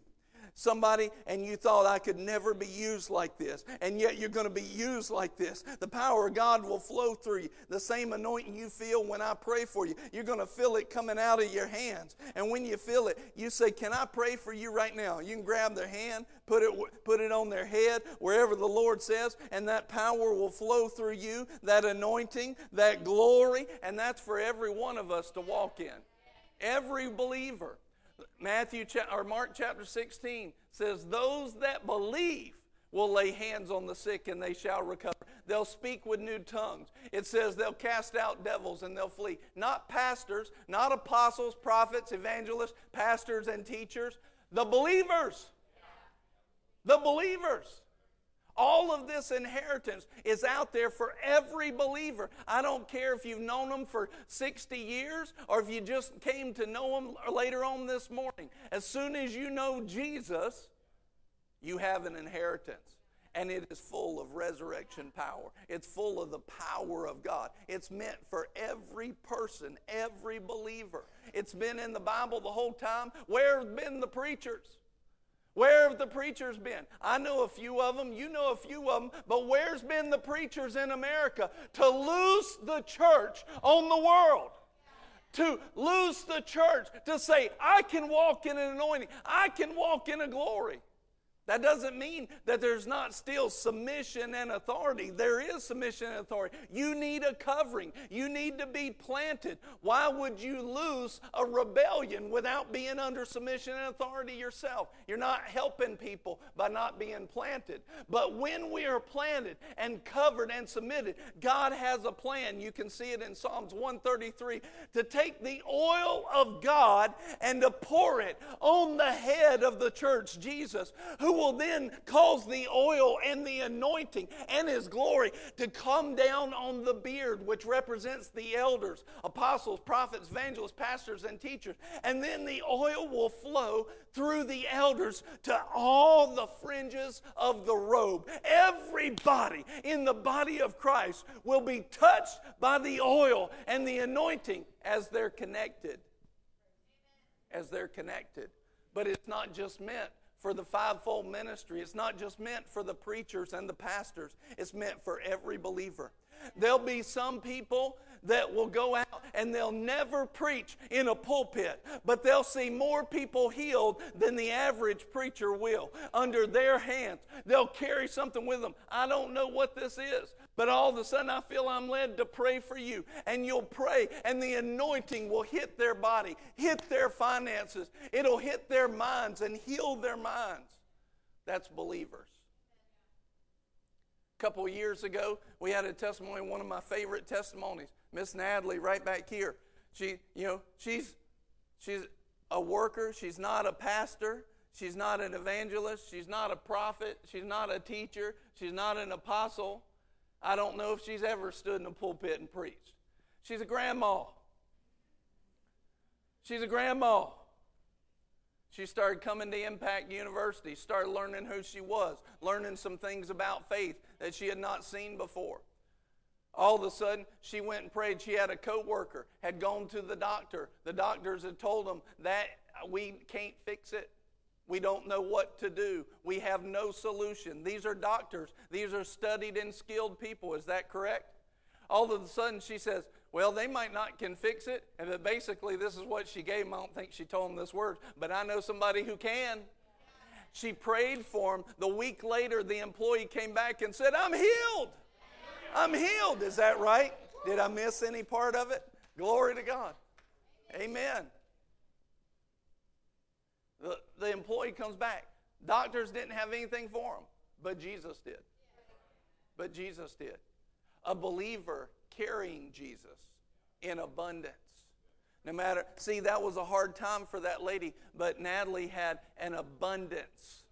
somebody and you thought I could never be used like this, and yet you're going to be used like this. The power of God will flow through you. The same anointing you feel when I pray for you, you're going to feel it coming out of your hands. And when you feel it, you say, Can I pray for you right now? You can grab their hand, put it, put it on their head, wherever the Lord says, and that power will flow through you, that anointing, that glory, and that's for every one of us to walk in. Every believer. Matthew or Mark chapter 16 says, Those that believe will lay hands on the sick and they shall recover. They'll speak with new tongues. It says they'll cast out devils and they'll flee. Not pastors, not apostles, prophets, evangelists, pastors, and teachers. The believers. The believers. All of this inheritance is out there for every believer. I don't care if you've known them for 60 years or if you just came to know them later on this morning. As soon as you know Jesus, you have an inheritance. And it is full of resurrection power. It's full of the power of God. It's meant for every person, every believer. It's been in the Bible the whole time. Where have been the preachers? Where have the preachers been? I know a few of them, you know a few of them, but where's been the preachers in America to loose the church on the world? To loose the church, to say, I can walk in an anointing, I can walk in a glory. That doesn't mean that there's not still submission and authority. There is submission and authority. You need a covering. You need to be planted. Why would you lose a rebellion without being under submission and authority yourself? You're not helping people by not being planted. But when we are planted and covered and submitted, God has a plan. You can see it in Psalms 133 to take the oil of God and to pour it on the head of the church, Jesus, who will then cause the oil and the anointing and his glory to come down on the beard, which represents the elders, apostles, prophets, evangelists, pastors, and teachers. And then the oil will flow through the elders to all the fringes of the robe. Everybody in the body of Christ will be touched by the oil and the anointing as they're connected. As they're connected. But it's not just meant for the fivefold ministry. It's not just meant for the preachers and the pastors, it's meant for every believer. There'll be some people that will go out and they'll never preach in a pulpit, but they'll see more people healed than the average preacher will under their hands. They'll carry something with them. I don't know what this is, but all of a sudden I feel I'm led to pray for you. And you'll pray, and the anointing will hit their body, hit their finances, it'll hit their minds and heal their minds. That's believers A couple years ago, we had a testimony, one of my favorite testimonies. Miss Natalie, right back here. She, you know, she's she's a worker. She's not a pastor. She's not an evangelist. She's not a prophet. She's not a teacher. She's not an apostle. I don't know if she's ever stood in a pulpit and preached. She's a grandma. She's a grandma. She started coming to Impact University, started learning who she was, learning some things about faith that she had not seen before. All of a sudden, she went and prayed. She had a coworker, had gone to the doctor. The doctors had told them that we can't fix it. We don't know what to do. We have no solution. These are doctors. These are studied and skilled people. Is that correct? All of a sudden, she says, well, they might not can fix it. And that basically, this is what she gave him. I don't think she told him this word, but I know somebody who can. She prayed for him. The week later, the employee came back and said, I'm healed. I'm healed. Is that right? Did I miss any part of it? Glory to God. Amen. The, the employee comes back. Doctors didn't have anything for him, but Jesus did. But Jesus did. A believer carrying Jesus in abundance. No matter, see, that was a hard time for that lady, but Natalie had an abundance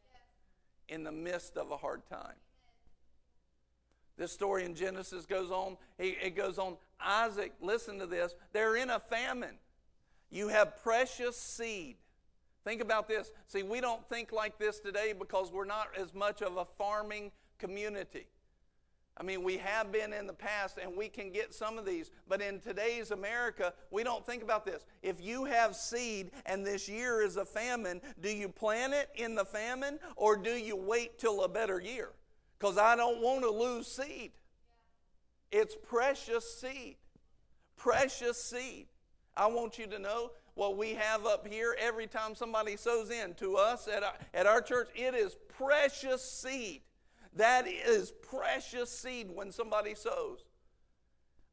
in the midst of a hard time. This story in Genesis goes on. It goes on. Isaac, listen to this. They're in a famine. You have precious seed. Think about this. See, we don't think like this today because we're not as much of a farming community. I mean, we have been in the past and we can get some of these, but in today's America, we don't think about this. If you have seed and this year is a famine, do you plant it in the famine or do you wait till a better year? Because I don't want to lose seed. It's precious seed. Precious seed. I want you to know what we have up here every time somebody sows in to us at our, at our church, it is precious seed. That is precious seed when somebody sows.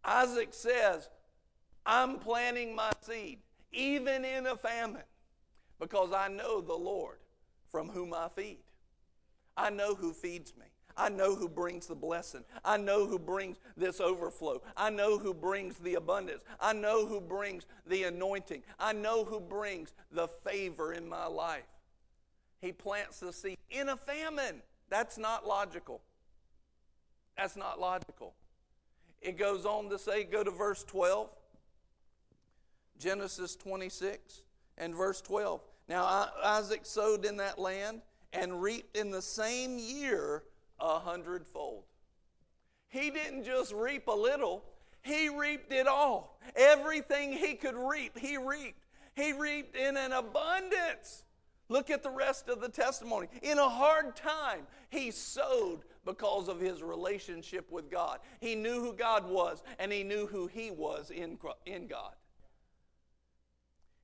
Isaac says, I'm planting my seed, even in a famine, because I know the Lord from whom I feed. I know who feeds me. I know who brings the blessing. I know who brings this overflow. I know who brings the abundance. I know who brings the anointing. I know who brings the favor in my life. He plants the seed in a famine. That's not logical. That's not logical. It goes on to say, go to verse 12. Genesis 26 and verse 12. Now Isaac sowed in that land and reaped in the same year a hundredfold. He didn't just reap a little, he reaped it all. Everything he could reap, he reaped. He reaped in an abundance. Look at the rest of the testimony. In a hard time, he sowed because of his relationship with God. He knew who God was, and he knew who he was in, in God.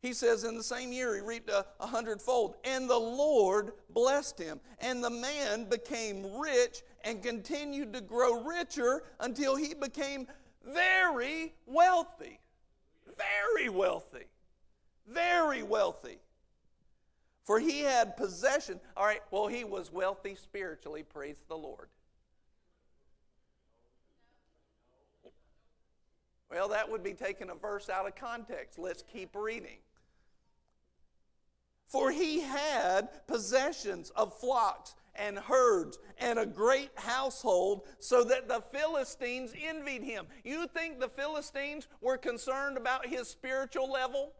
He says, in the same year, he reaped a, a hundredfold, and the Lord blessed him. And the man became rich and continued to grow richer until he became very wealthy. Very wealthy. Very wealthy. For he had possession. All right, well, he was wealthy spiritually, praise the Lord. Well, that would be taking a verse out of context. Let's keep reading. For he had possessions of flocks and herds and a great household, so that the Philistines envied him. You think the Philistines were concerned about his spiritual level?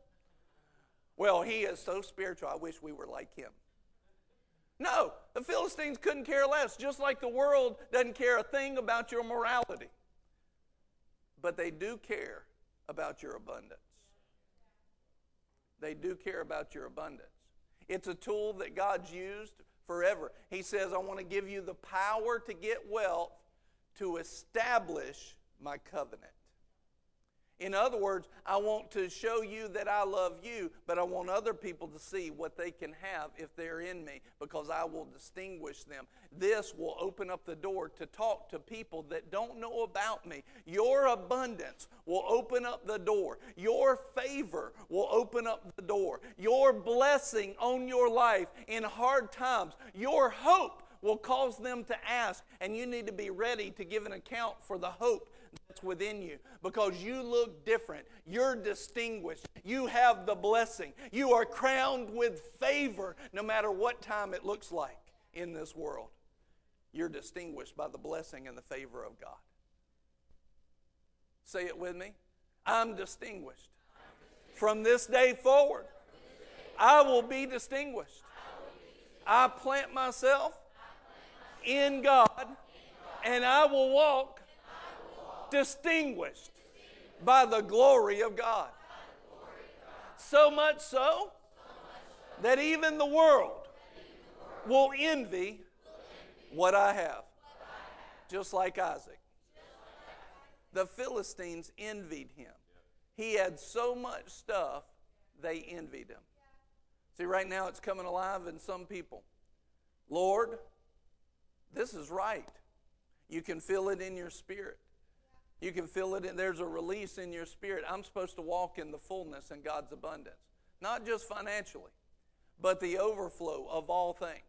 Well, he is so spiritual, I wish we were like him. No, the Philistines couldn't care less, just like the world doesn't care a thing about your morality. But they do care about your abundance. They do care about your abundance. It's a tool that God's used forever. He says, I want to give you the power to get wealth to establish my covenant. In other words, I want to show you that I love you, but I want other people to see what they can have if they're in me because I will distinguish them. This will open up the door to talk to people that don't know about me. Your abundance will open up the door. Your favor will open up the door. Your blessing on your life in hard times, your hope will cause them to ask, and you need to be ready to give an account for the hope that's within you because you look different. You're distinguished. You have the blessing. You are crowned with favor no matter what time it looks like in this world. You're distinguished by the blessing and the favor of God. Say it with me. I'm distinguished. From this day forward, I will be distinguished. I plant myself in God, and I will walk distinguished by the glory of God. So much so that even the world will envy what I have. Just like Isaac. The Philistines envied him. He had so much stuff, they envied him. See, right now it's coming alive in some people. Lord, this is right. You can feel it in your spirit. You can feel it, and there's a release in your spirit. I'm supposed to walk in the fullness and God's abundance, not just financially, but the overflow of all things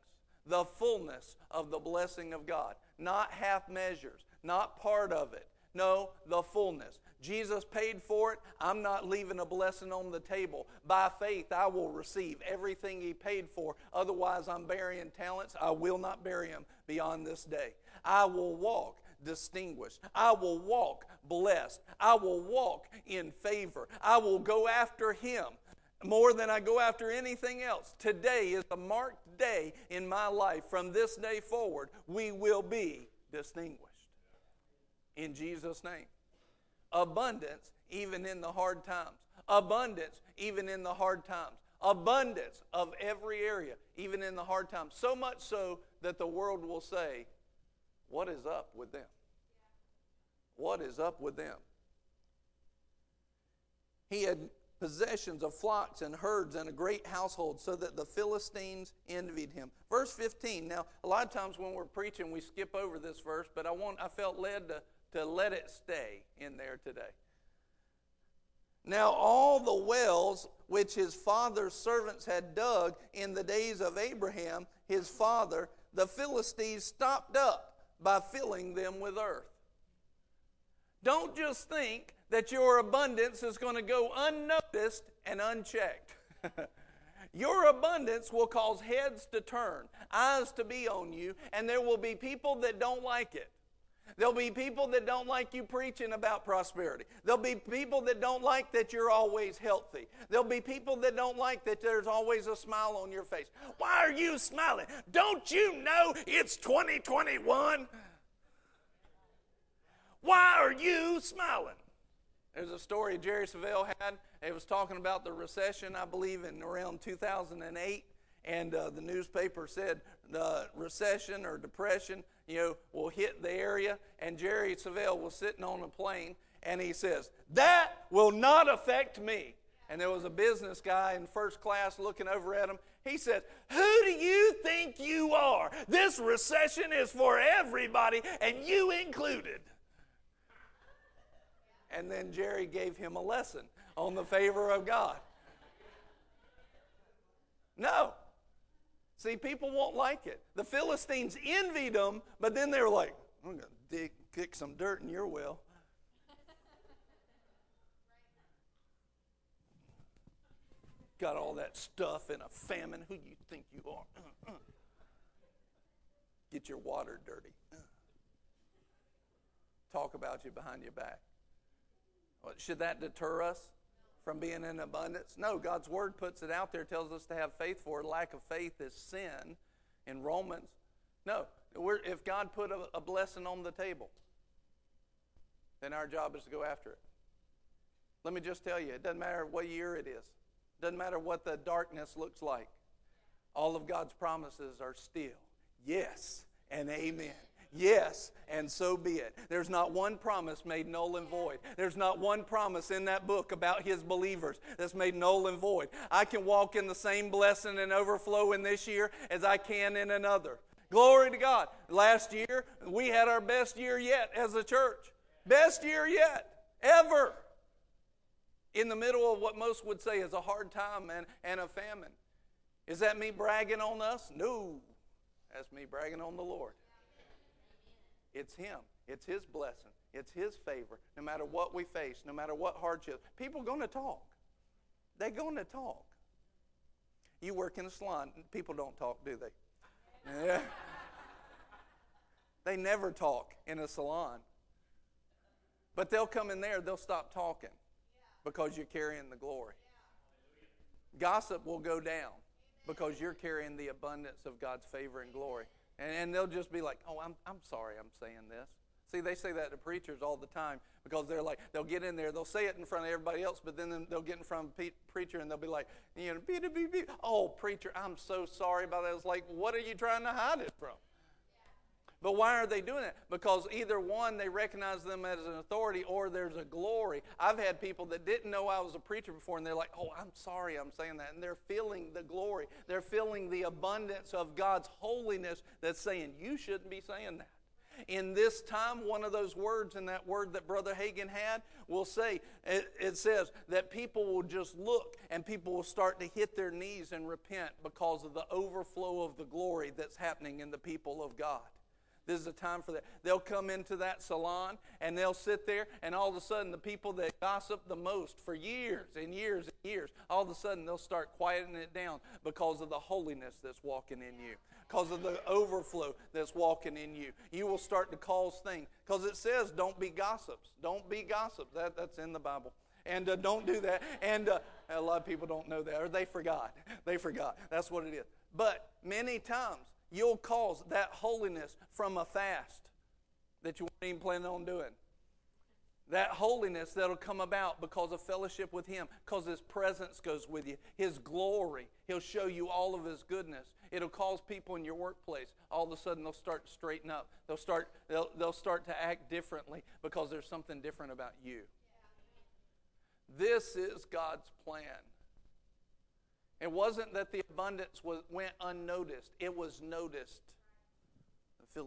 the fullness of the blessing of God. Not half measures, not part of it. No, the fullness. Jesus paid for it. I'm not leaving a blessing on the table. By faith, I will receive everything He paid for. Otherwise, I'm burying talents. I will not bury them beyond this day. I will walk distinguished. I will walk blessed. I will walk in favor. I will go after Him more than I go after anything else. Today is a marked day in my life. From this day forward, we will be distinguished. In Jesus' name. Abundance, even in the hard times. Abundance, even in the hard times. Abundance of every area, even in the hard times. So much so that the world will say, What is up with them? What is up with them? He had possessions of flocks and herds and a great household, so that the Philistines envied him. Verse 15. Now, a lot of times when we're preaching, we skip over this verse, but I want I felt led to, to let it stay in there today. Now, all the wells which his father's servants had dug in the days of Abraham, his father, the Philistines stopped up by filling them with earth. Don't just think that your abundance is going to go unnoticed and unchecked. your abundance will cause heads to turn, eyes to be on you, and there will be people that don't like it. There'll be people that don't like you preaching about prosperity. There'll be people that don't like that you're always healthy. There'll be people that don't like that there's always a smile on your face. Why are you smiling? Don't you know it's 2021? Why are you smiling? There's a story Jerry Savelle had. It was talking about the recession, I believe, in around 2008. And uh, the newspaper said the recession or depression, you know, will hit the area. And Jerry Savelle was sitting on a plane, and he says, "That will not affect me." And there was a business guy in first class looking over at him. He says, Who do you think you are? This recession is for everybody, and you included. And then Jerry gave him a lesson on the favor of God. No. See, people won't like it. The Philistines envied them, but then they were like, I'm going to dig, kick some dirt in your well. Got all that stuff in a famine. Who do you think you are? Get your water dirty. Talk about you behind your back. Should that deter us from being in abundance? No, God's word puts it out there, tells us to have faith for it. Lack of faith is sin in Romans. No, if God put a, a blessing on the table, then our job is to go after it. Let me just tell you, it doesn't matter what year it is. It doesn't matter what the darkness looks like. All of God's promises are still yes and amen. Yes, and so be it. There's not one promise made null and void. There's not one promise in that book about his believers that's made null and void. I can walk in the same blessing and overflow in this year as I can in another. Glory to God. Last year, we had our best year yet as a church. Best year yet, ever. In the middle of what most would say is a hard time and, and a famine. Is that me bragging on us? No. That's me bragging on the Lord. It's Him. It's His blessing. It's His favor. No matter what we face, no matter what hardship, people are going to talk. They're going to talk. You work in a salon, people don't talk, do they? Yeah. they never talk in a salon. But they'll come in there, they'll stop talking because you're carrying the glory. Gossip will go down because you're carrying the abundance of God's favor and glory. And, and they'll just be like, oh, I'm, I'm sorry I'm saying this. See, they say that to preachers all the time because they're like, they'll get in there, they'll say it in front of everybody else, but then they'll get in front of a preacher and they'll be like, you know, oh, preacher, I'm so sorry about that. It's like, what are you trying to hide it from? But why are they doing it? Because either one, they recognize them as an authority, or there's a glory. I've had people that didn't know I was a preacher before, and they're like, oh, I'm sorry I'm saying that. And they're feeling the glory. They're feeling the abundance of God's holiness that's saying, you shouldn't be saying that. In this time, one of those words in that word that Brother Hagin had will say, it, it says that people will just look and people will start to hit their knees and repent because of the overflow of the glory that's happening in the people of God. This is a time for that. They'll come into that salon and they'll sit there, and all of a sudden, the people that gossip the most for years and years and years, all of a sudden, they'll start quieting it down because of the holiness that's walking in you, because of the overflow that's walking in you. You will start to cause things, because it says, don't be gossips. Don't be gossips. That, that's in the Bible. And uh, don't do that. And uh, a lot of people don't know that, or they forgot. They forgot. That's what it is. But many times, you'll cause that holiness from a fast that you weren't even planning on doing. That holiness that'll come about because of fellowship with Him, because His presence goes with you, His glory. He'll show you all of His goodness. It'll cause people in your workplace, all of a sudden they'll start to straighten up. They'll start, they'll, they'll start to act differently because there's something different about you. This is God's plan. It wasn't that the abundance was, went unnoticed, it was noticed. The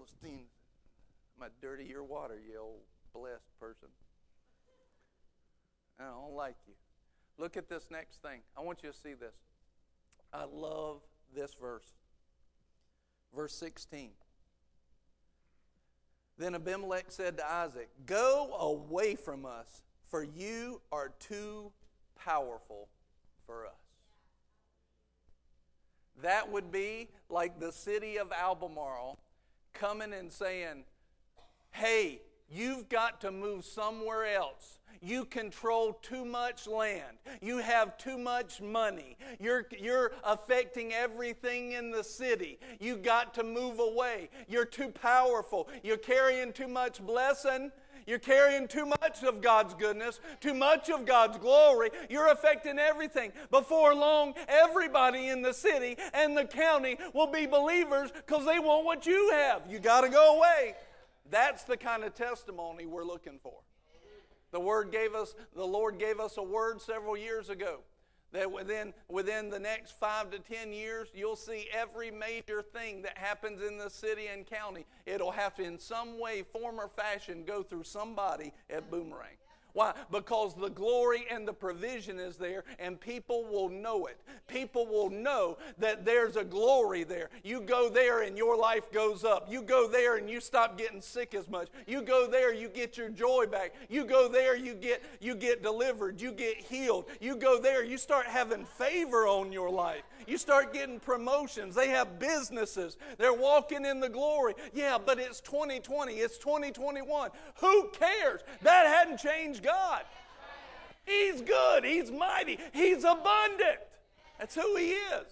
going to dirty your water, you old blessed person. I don't like you. Look at this next thing. I want you to see this. I love this verse. Verse 16. Then Abimelech said to Isaac, Go away from us, for you are too powerful for us. That would be like the city of Albemarle coming and saying, Hey, you've got to move somewhere else. You control too much land. You have too much money. You're, you're affecting everything in the city. You got to move away. You're too powerful. You're carrying too much blessing. You're carrying too much of God's goodness, too much of God's glory. You're affecting everything. Before long, everybody in the city and the county will be believers because they want what you have. You got to go away. That's the kind of testimony we're looking for. The word gave us, the Lord gave us a word several years ago that within, within the next five to ten years, you'll see every major thing that happens in the city and county. It'll have to, in some way, form, or fashion, go through somebody at Boomerang. Why? Because the glory and the provision is there, and people will know it. People will know that there's a glory there. You go there, and your life goes up. You go there, and you stop getting sick as much. You go there, you get your joy back. You go there, you get you get delivered. You get healed. You go there, you start having favor on your life. You start getting promotions. They have businesses. They're walking in the glory. Yeah, but it's 2020. It's 2021. Who cares? That hadn't changed God. He's good. He's mighty. He's abundant. That's who He is.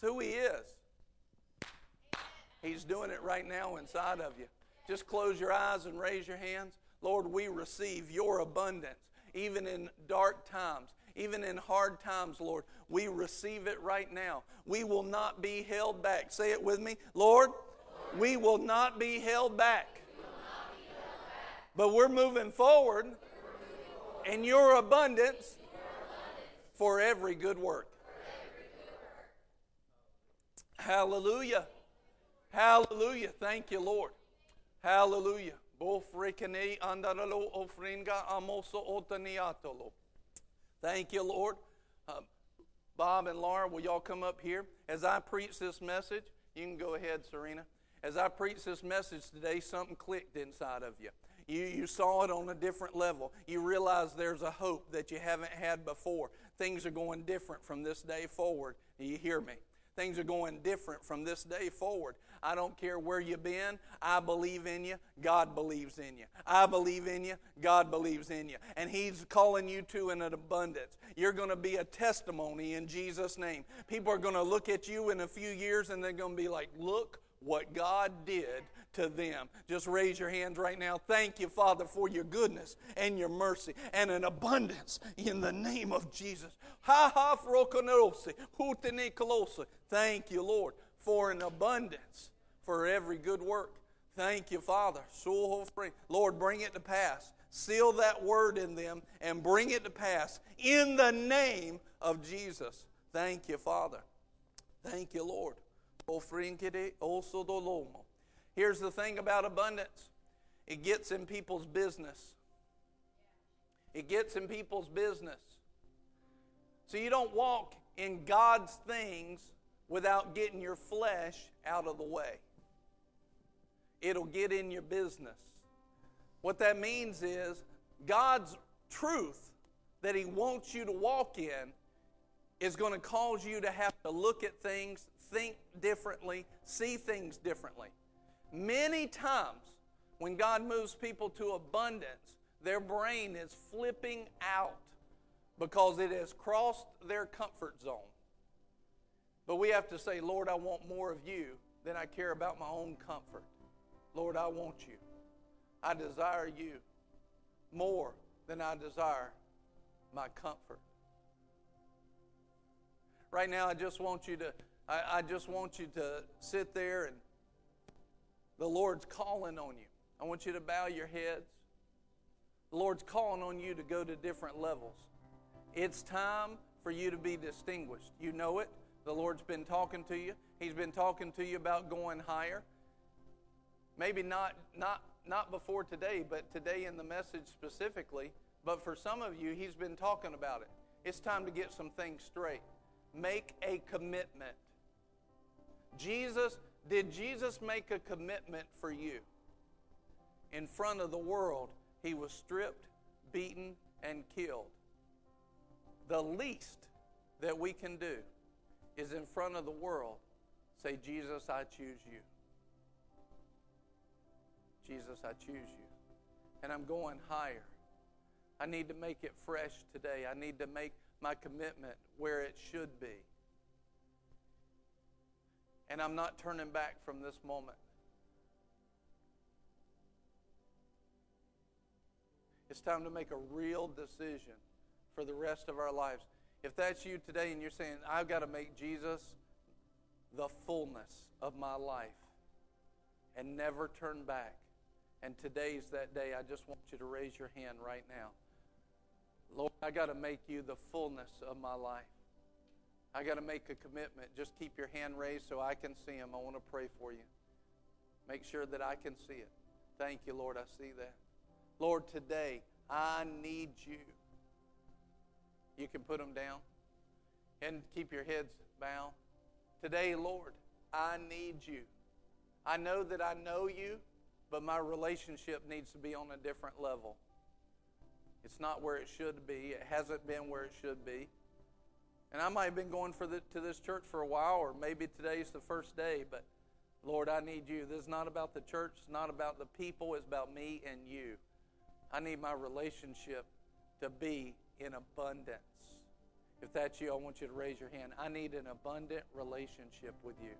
That's who He is. He's doing it right now inside of you. Just close your eyes and raise your hands. Lord, we receive your abundance, even in dark times, even in hard times, Lord. We receive it right now. We will not be held back. Say it with me. Lord, we will not be held back. But we're moving forward in your abundance for every good work. Hallelujah. Hallelujah. Thank you, Lord. Hallelujah. Thank you, Lord. Uh, Bob and Laura, will y'all come up here? As I preach this message, you can go ahead, Serena. As I preach this message today, something clicked inside of you. You, you saw it on a different level. You realize there's a hope that you haven't had before. Things are going different from this day forward. Do you hear me? Things are going different from this day forward. I don't care where you've been. I believe in you. God believes in you. I believe in you. God believes in you. And He's calling you to an abundance. You're going to be a testimony in Jesus' name. People are going to look at you in a few years and they're going to be like, look what God did to them. Just raise your hands right now. Thank you, Father, for your goodness and your mercy and an abundance in the name of Jesus. Ha ha Thank you, Lord, for an abundance for every good work. Thank you, Father. Lord, bring it to pass. Seal that word in them and bring it to pass in the name of Jesus. Thank you, Father. Thank you, Lord. Here's the thing about abundance it gets in people's business. It gets in people's business. So you don't walk in God's things without getting your flesh out of the way. It'll get in your business. What that means is God's truth that He wants you to walk in is going to cause you to have to look at things, think differently, see things differently. Many times, when God moves people to abundance, their brain is flipping out because it has crossed their comfort zone. But we have to say, Lord, I want more of you than I care about my own comfort. Lord, I want you. I desire you more than I desire my comfort. Right now, I just want you to, I, I just want you to sit there and the Lord's calling on you. I want you to bow your heads. The Lord's calling on you to go to different levels. It's time for you to be distinguished. You know it. The Lord's been talking to you. He's been talking to you about going higher. Maybe not not not before today, but today in the message specifically. But for some of you, He's been talking about it. It's time to get some things straight. Make a commitment. Jesus, did Jesus make a commitment for you? In front of the world, He was stripped, beaten, and killed. The least that we can do is in front of the world say, Jesus, I choose you. Jesus, I choose you. And I'm going higher. I need to make it fresh today. I need to make my commitment where it should be. And I'm not turning back from this moment. It's time to make a real decision for the rest of our lives. If that's you today and you're saying, I've got to make Jesus the fullness of my life and never turn back, and today's that day, I just want you to raise your hand right now. Lord, I got to make you the fullness of my life. I got to make a commitment. Just keep your hand raised so I can see him. I want to pray for you. Make sure that I can see it. Thank you, Lord. I see that. Lord, today, I need you. You can put them down and keep your heads bowed. Today, Lord, I need you. I know that I know you, but my relationship needs to be on a different level. It's not where it should be. It hasn't been where it should be. And I might have been going for the, to this church for a while, or maybe today's the first day, but Lord, I need you. This is not about the church, it's not about the people, it's about me and you. I need my relationship to be in abundance. If that's you, I want you to raise your hand. I need an abundant relationship with you.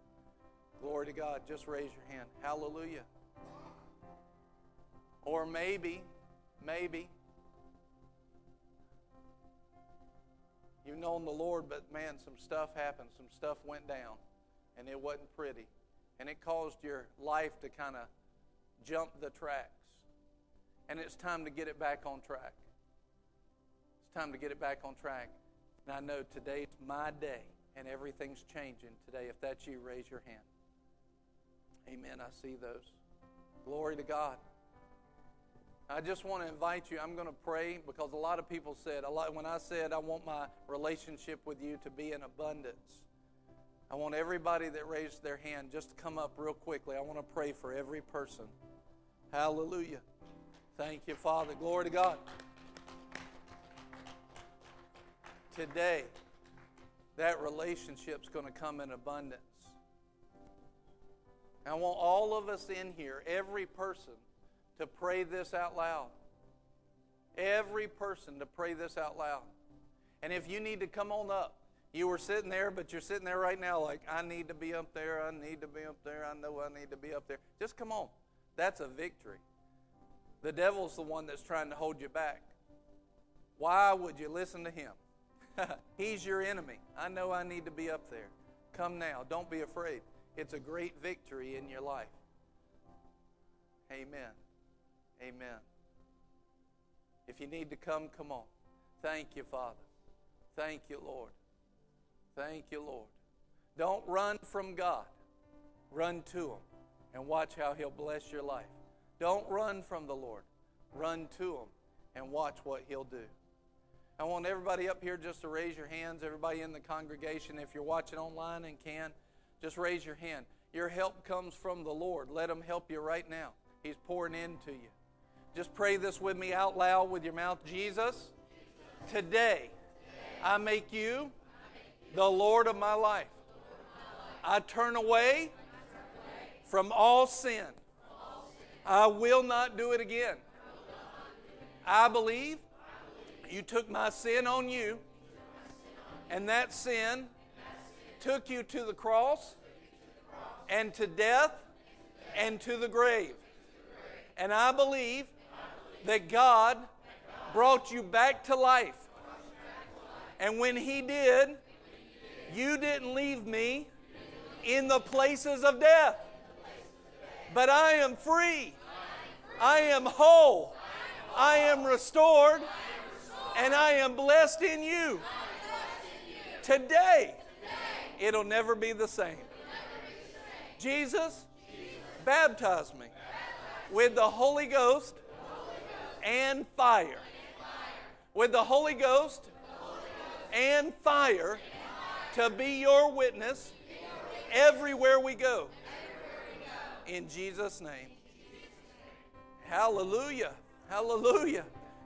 Glory to God. Just raise your hand. Hallelujah. Or maybe, maybe, you've known the Lord, but man, some stuff happened. Some stuff went down, and it wasn't pretty. And it caused your life to kind of jump the tracks. And it's time to get it back on track. It's time to get it back on track. And I know today's my day, and everything's changing today. If that's you, raise your hand. Amen. I see those. Glory to God. I just want to invite you. I'm going to pray because a lot of people said, a lot, when I said I want my relationship with you to be in abundance, I want everybody that raised their hand just to come up real quickly. I want to pray for every person. Hallelujah. Thank you, Father. Glory to God. Today, that relationship's going to come in abundance. I want all of us in here, every person, to pray this out loud. Every person to pray this out loud. And if you need to come on up, you were sitting there, but you're sitting there right now like, I need to be up there, I need to be up there, I know I need to be up there. Just come on. That's a victory. The devil's the one that's trying to hold you back. Why would you listen to him? He's your enemy. I know I need to be up there. Come now. Don't be afraid. It's a great victory in your life. Amen. Amen. If you need to come, come on. Thank you, Father. Thank you, Lord. Thank you, Lord. Don't run from God, run to Him and watch how He'll bless your life. Don't run from the Lord, run to Him and watch what He'll do. I want everybody up here just to raise your hands, everybody in the congregation. If you're watching online and can, just raise your hand. Your help comes from the Lord. Let Him help you right now. He's pouring into you. Just pray this with me out loud with your mouth. Jesus, today I make you the Lord of my life. I turn away from all sin. I will not do it again. I believe you took my sin on you, and that sin took you to the cross and to death and to the grave. And I believe that God brought you back to life. And when He did, you didn't leave me in the places of death. But I am free. I am whole. I am restored. And I am blessed in you. Today, it'll never be the same. Jesus, baptize me with the Holy Ghost and fire. With the Holy Ghost and fire to be your witness everywhere we go. In Jesus' name. Hallelujah. Hallelujah.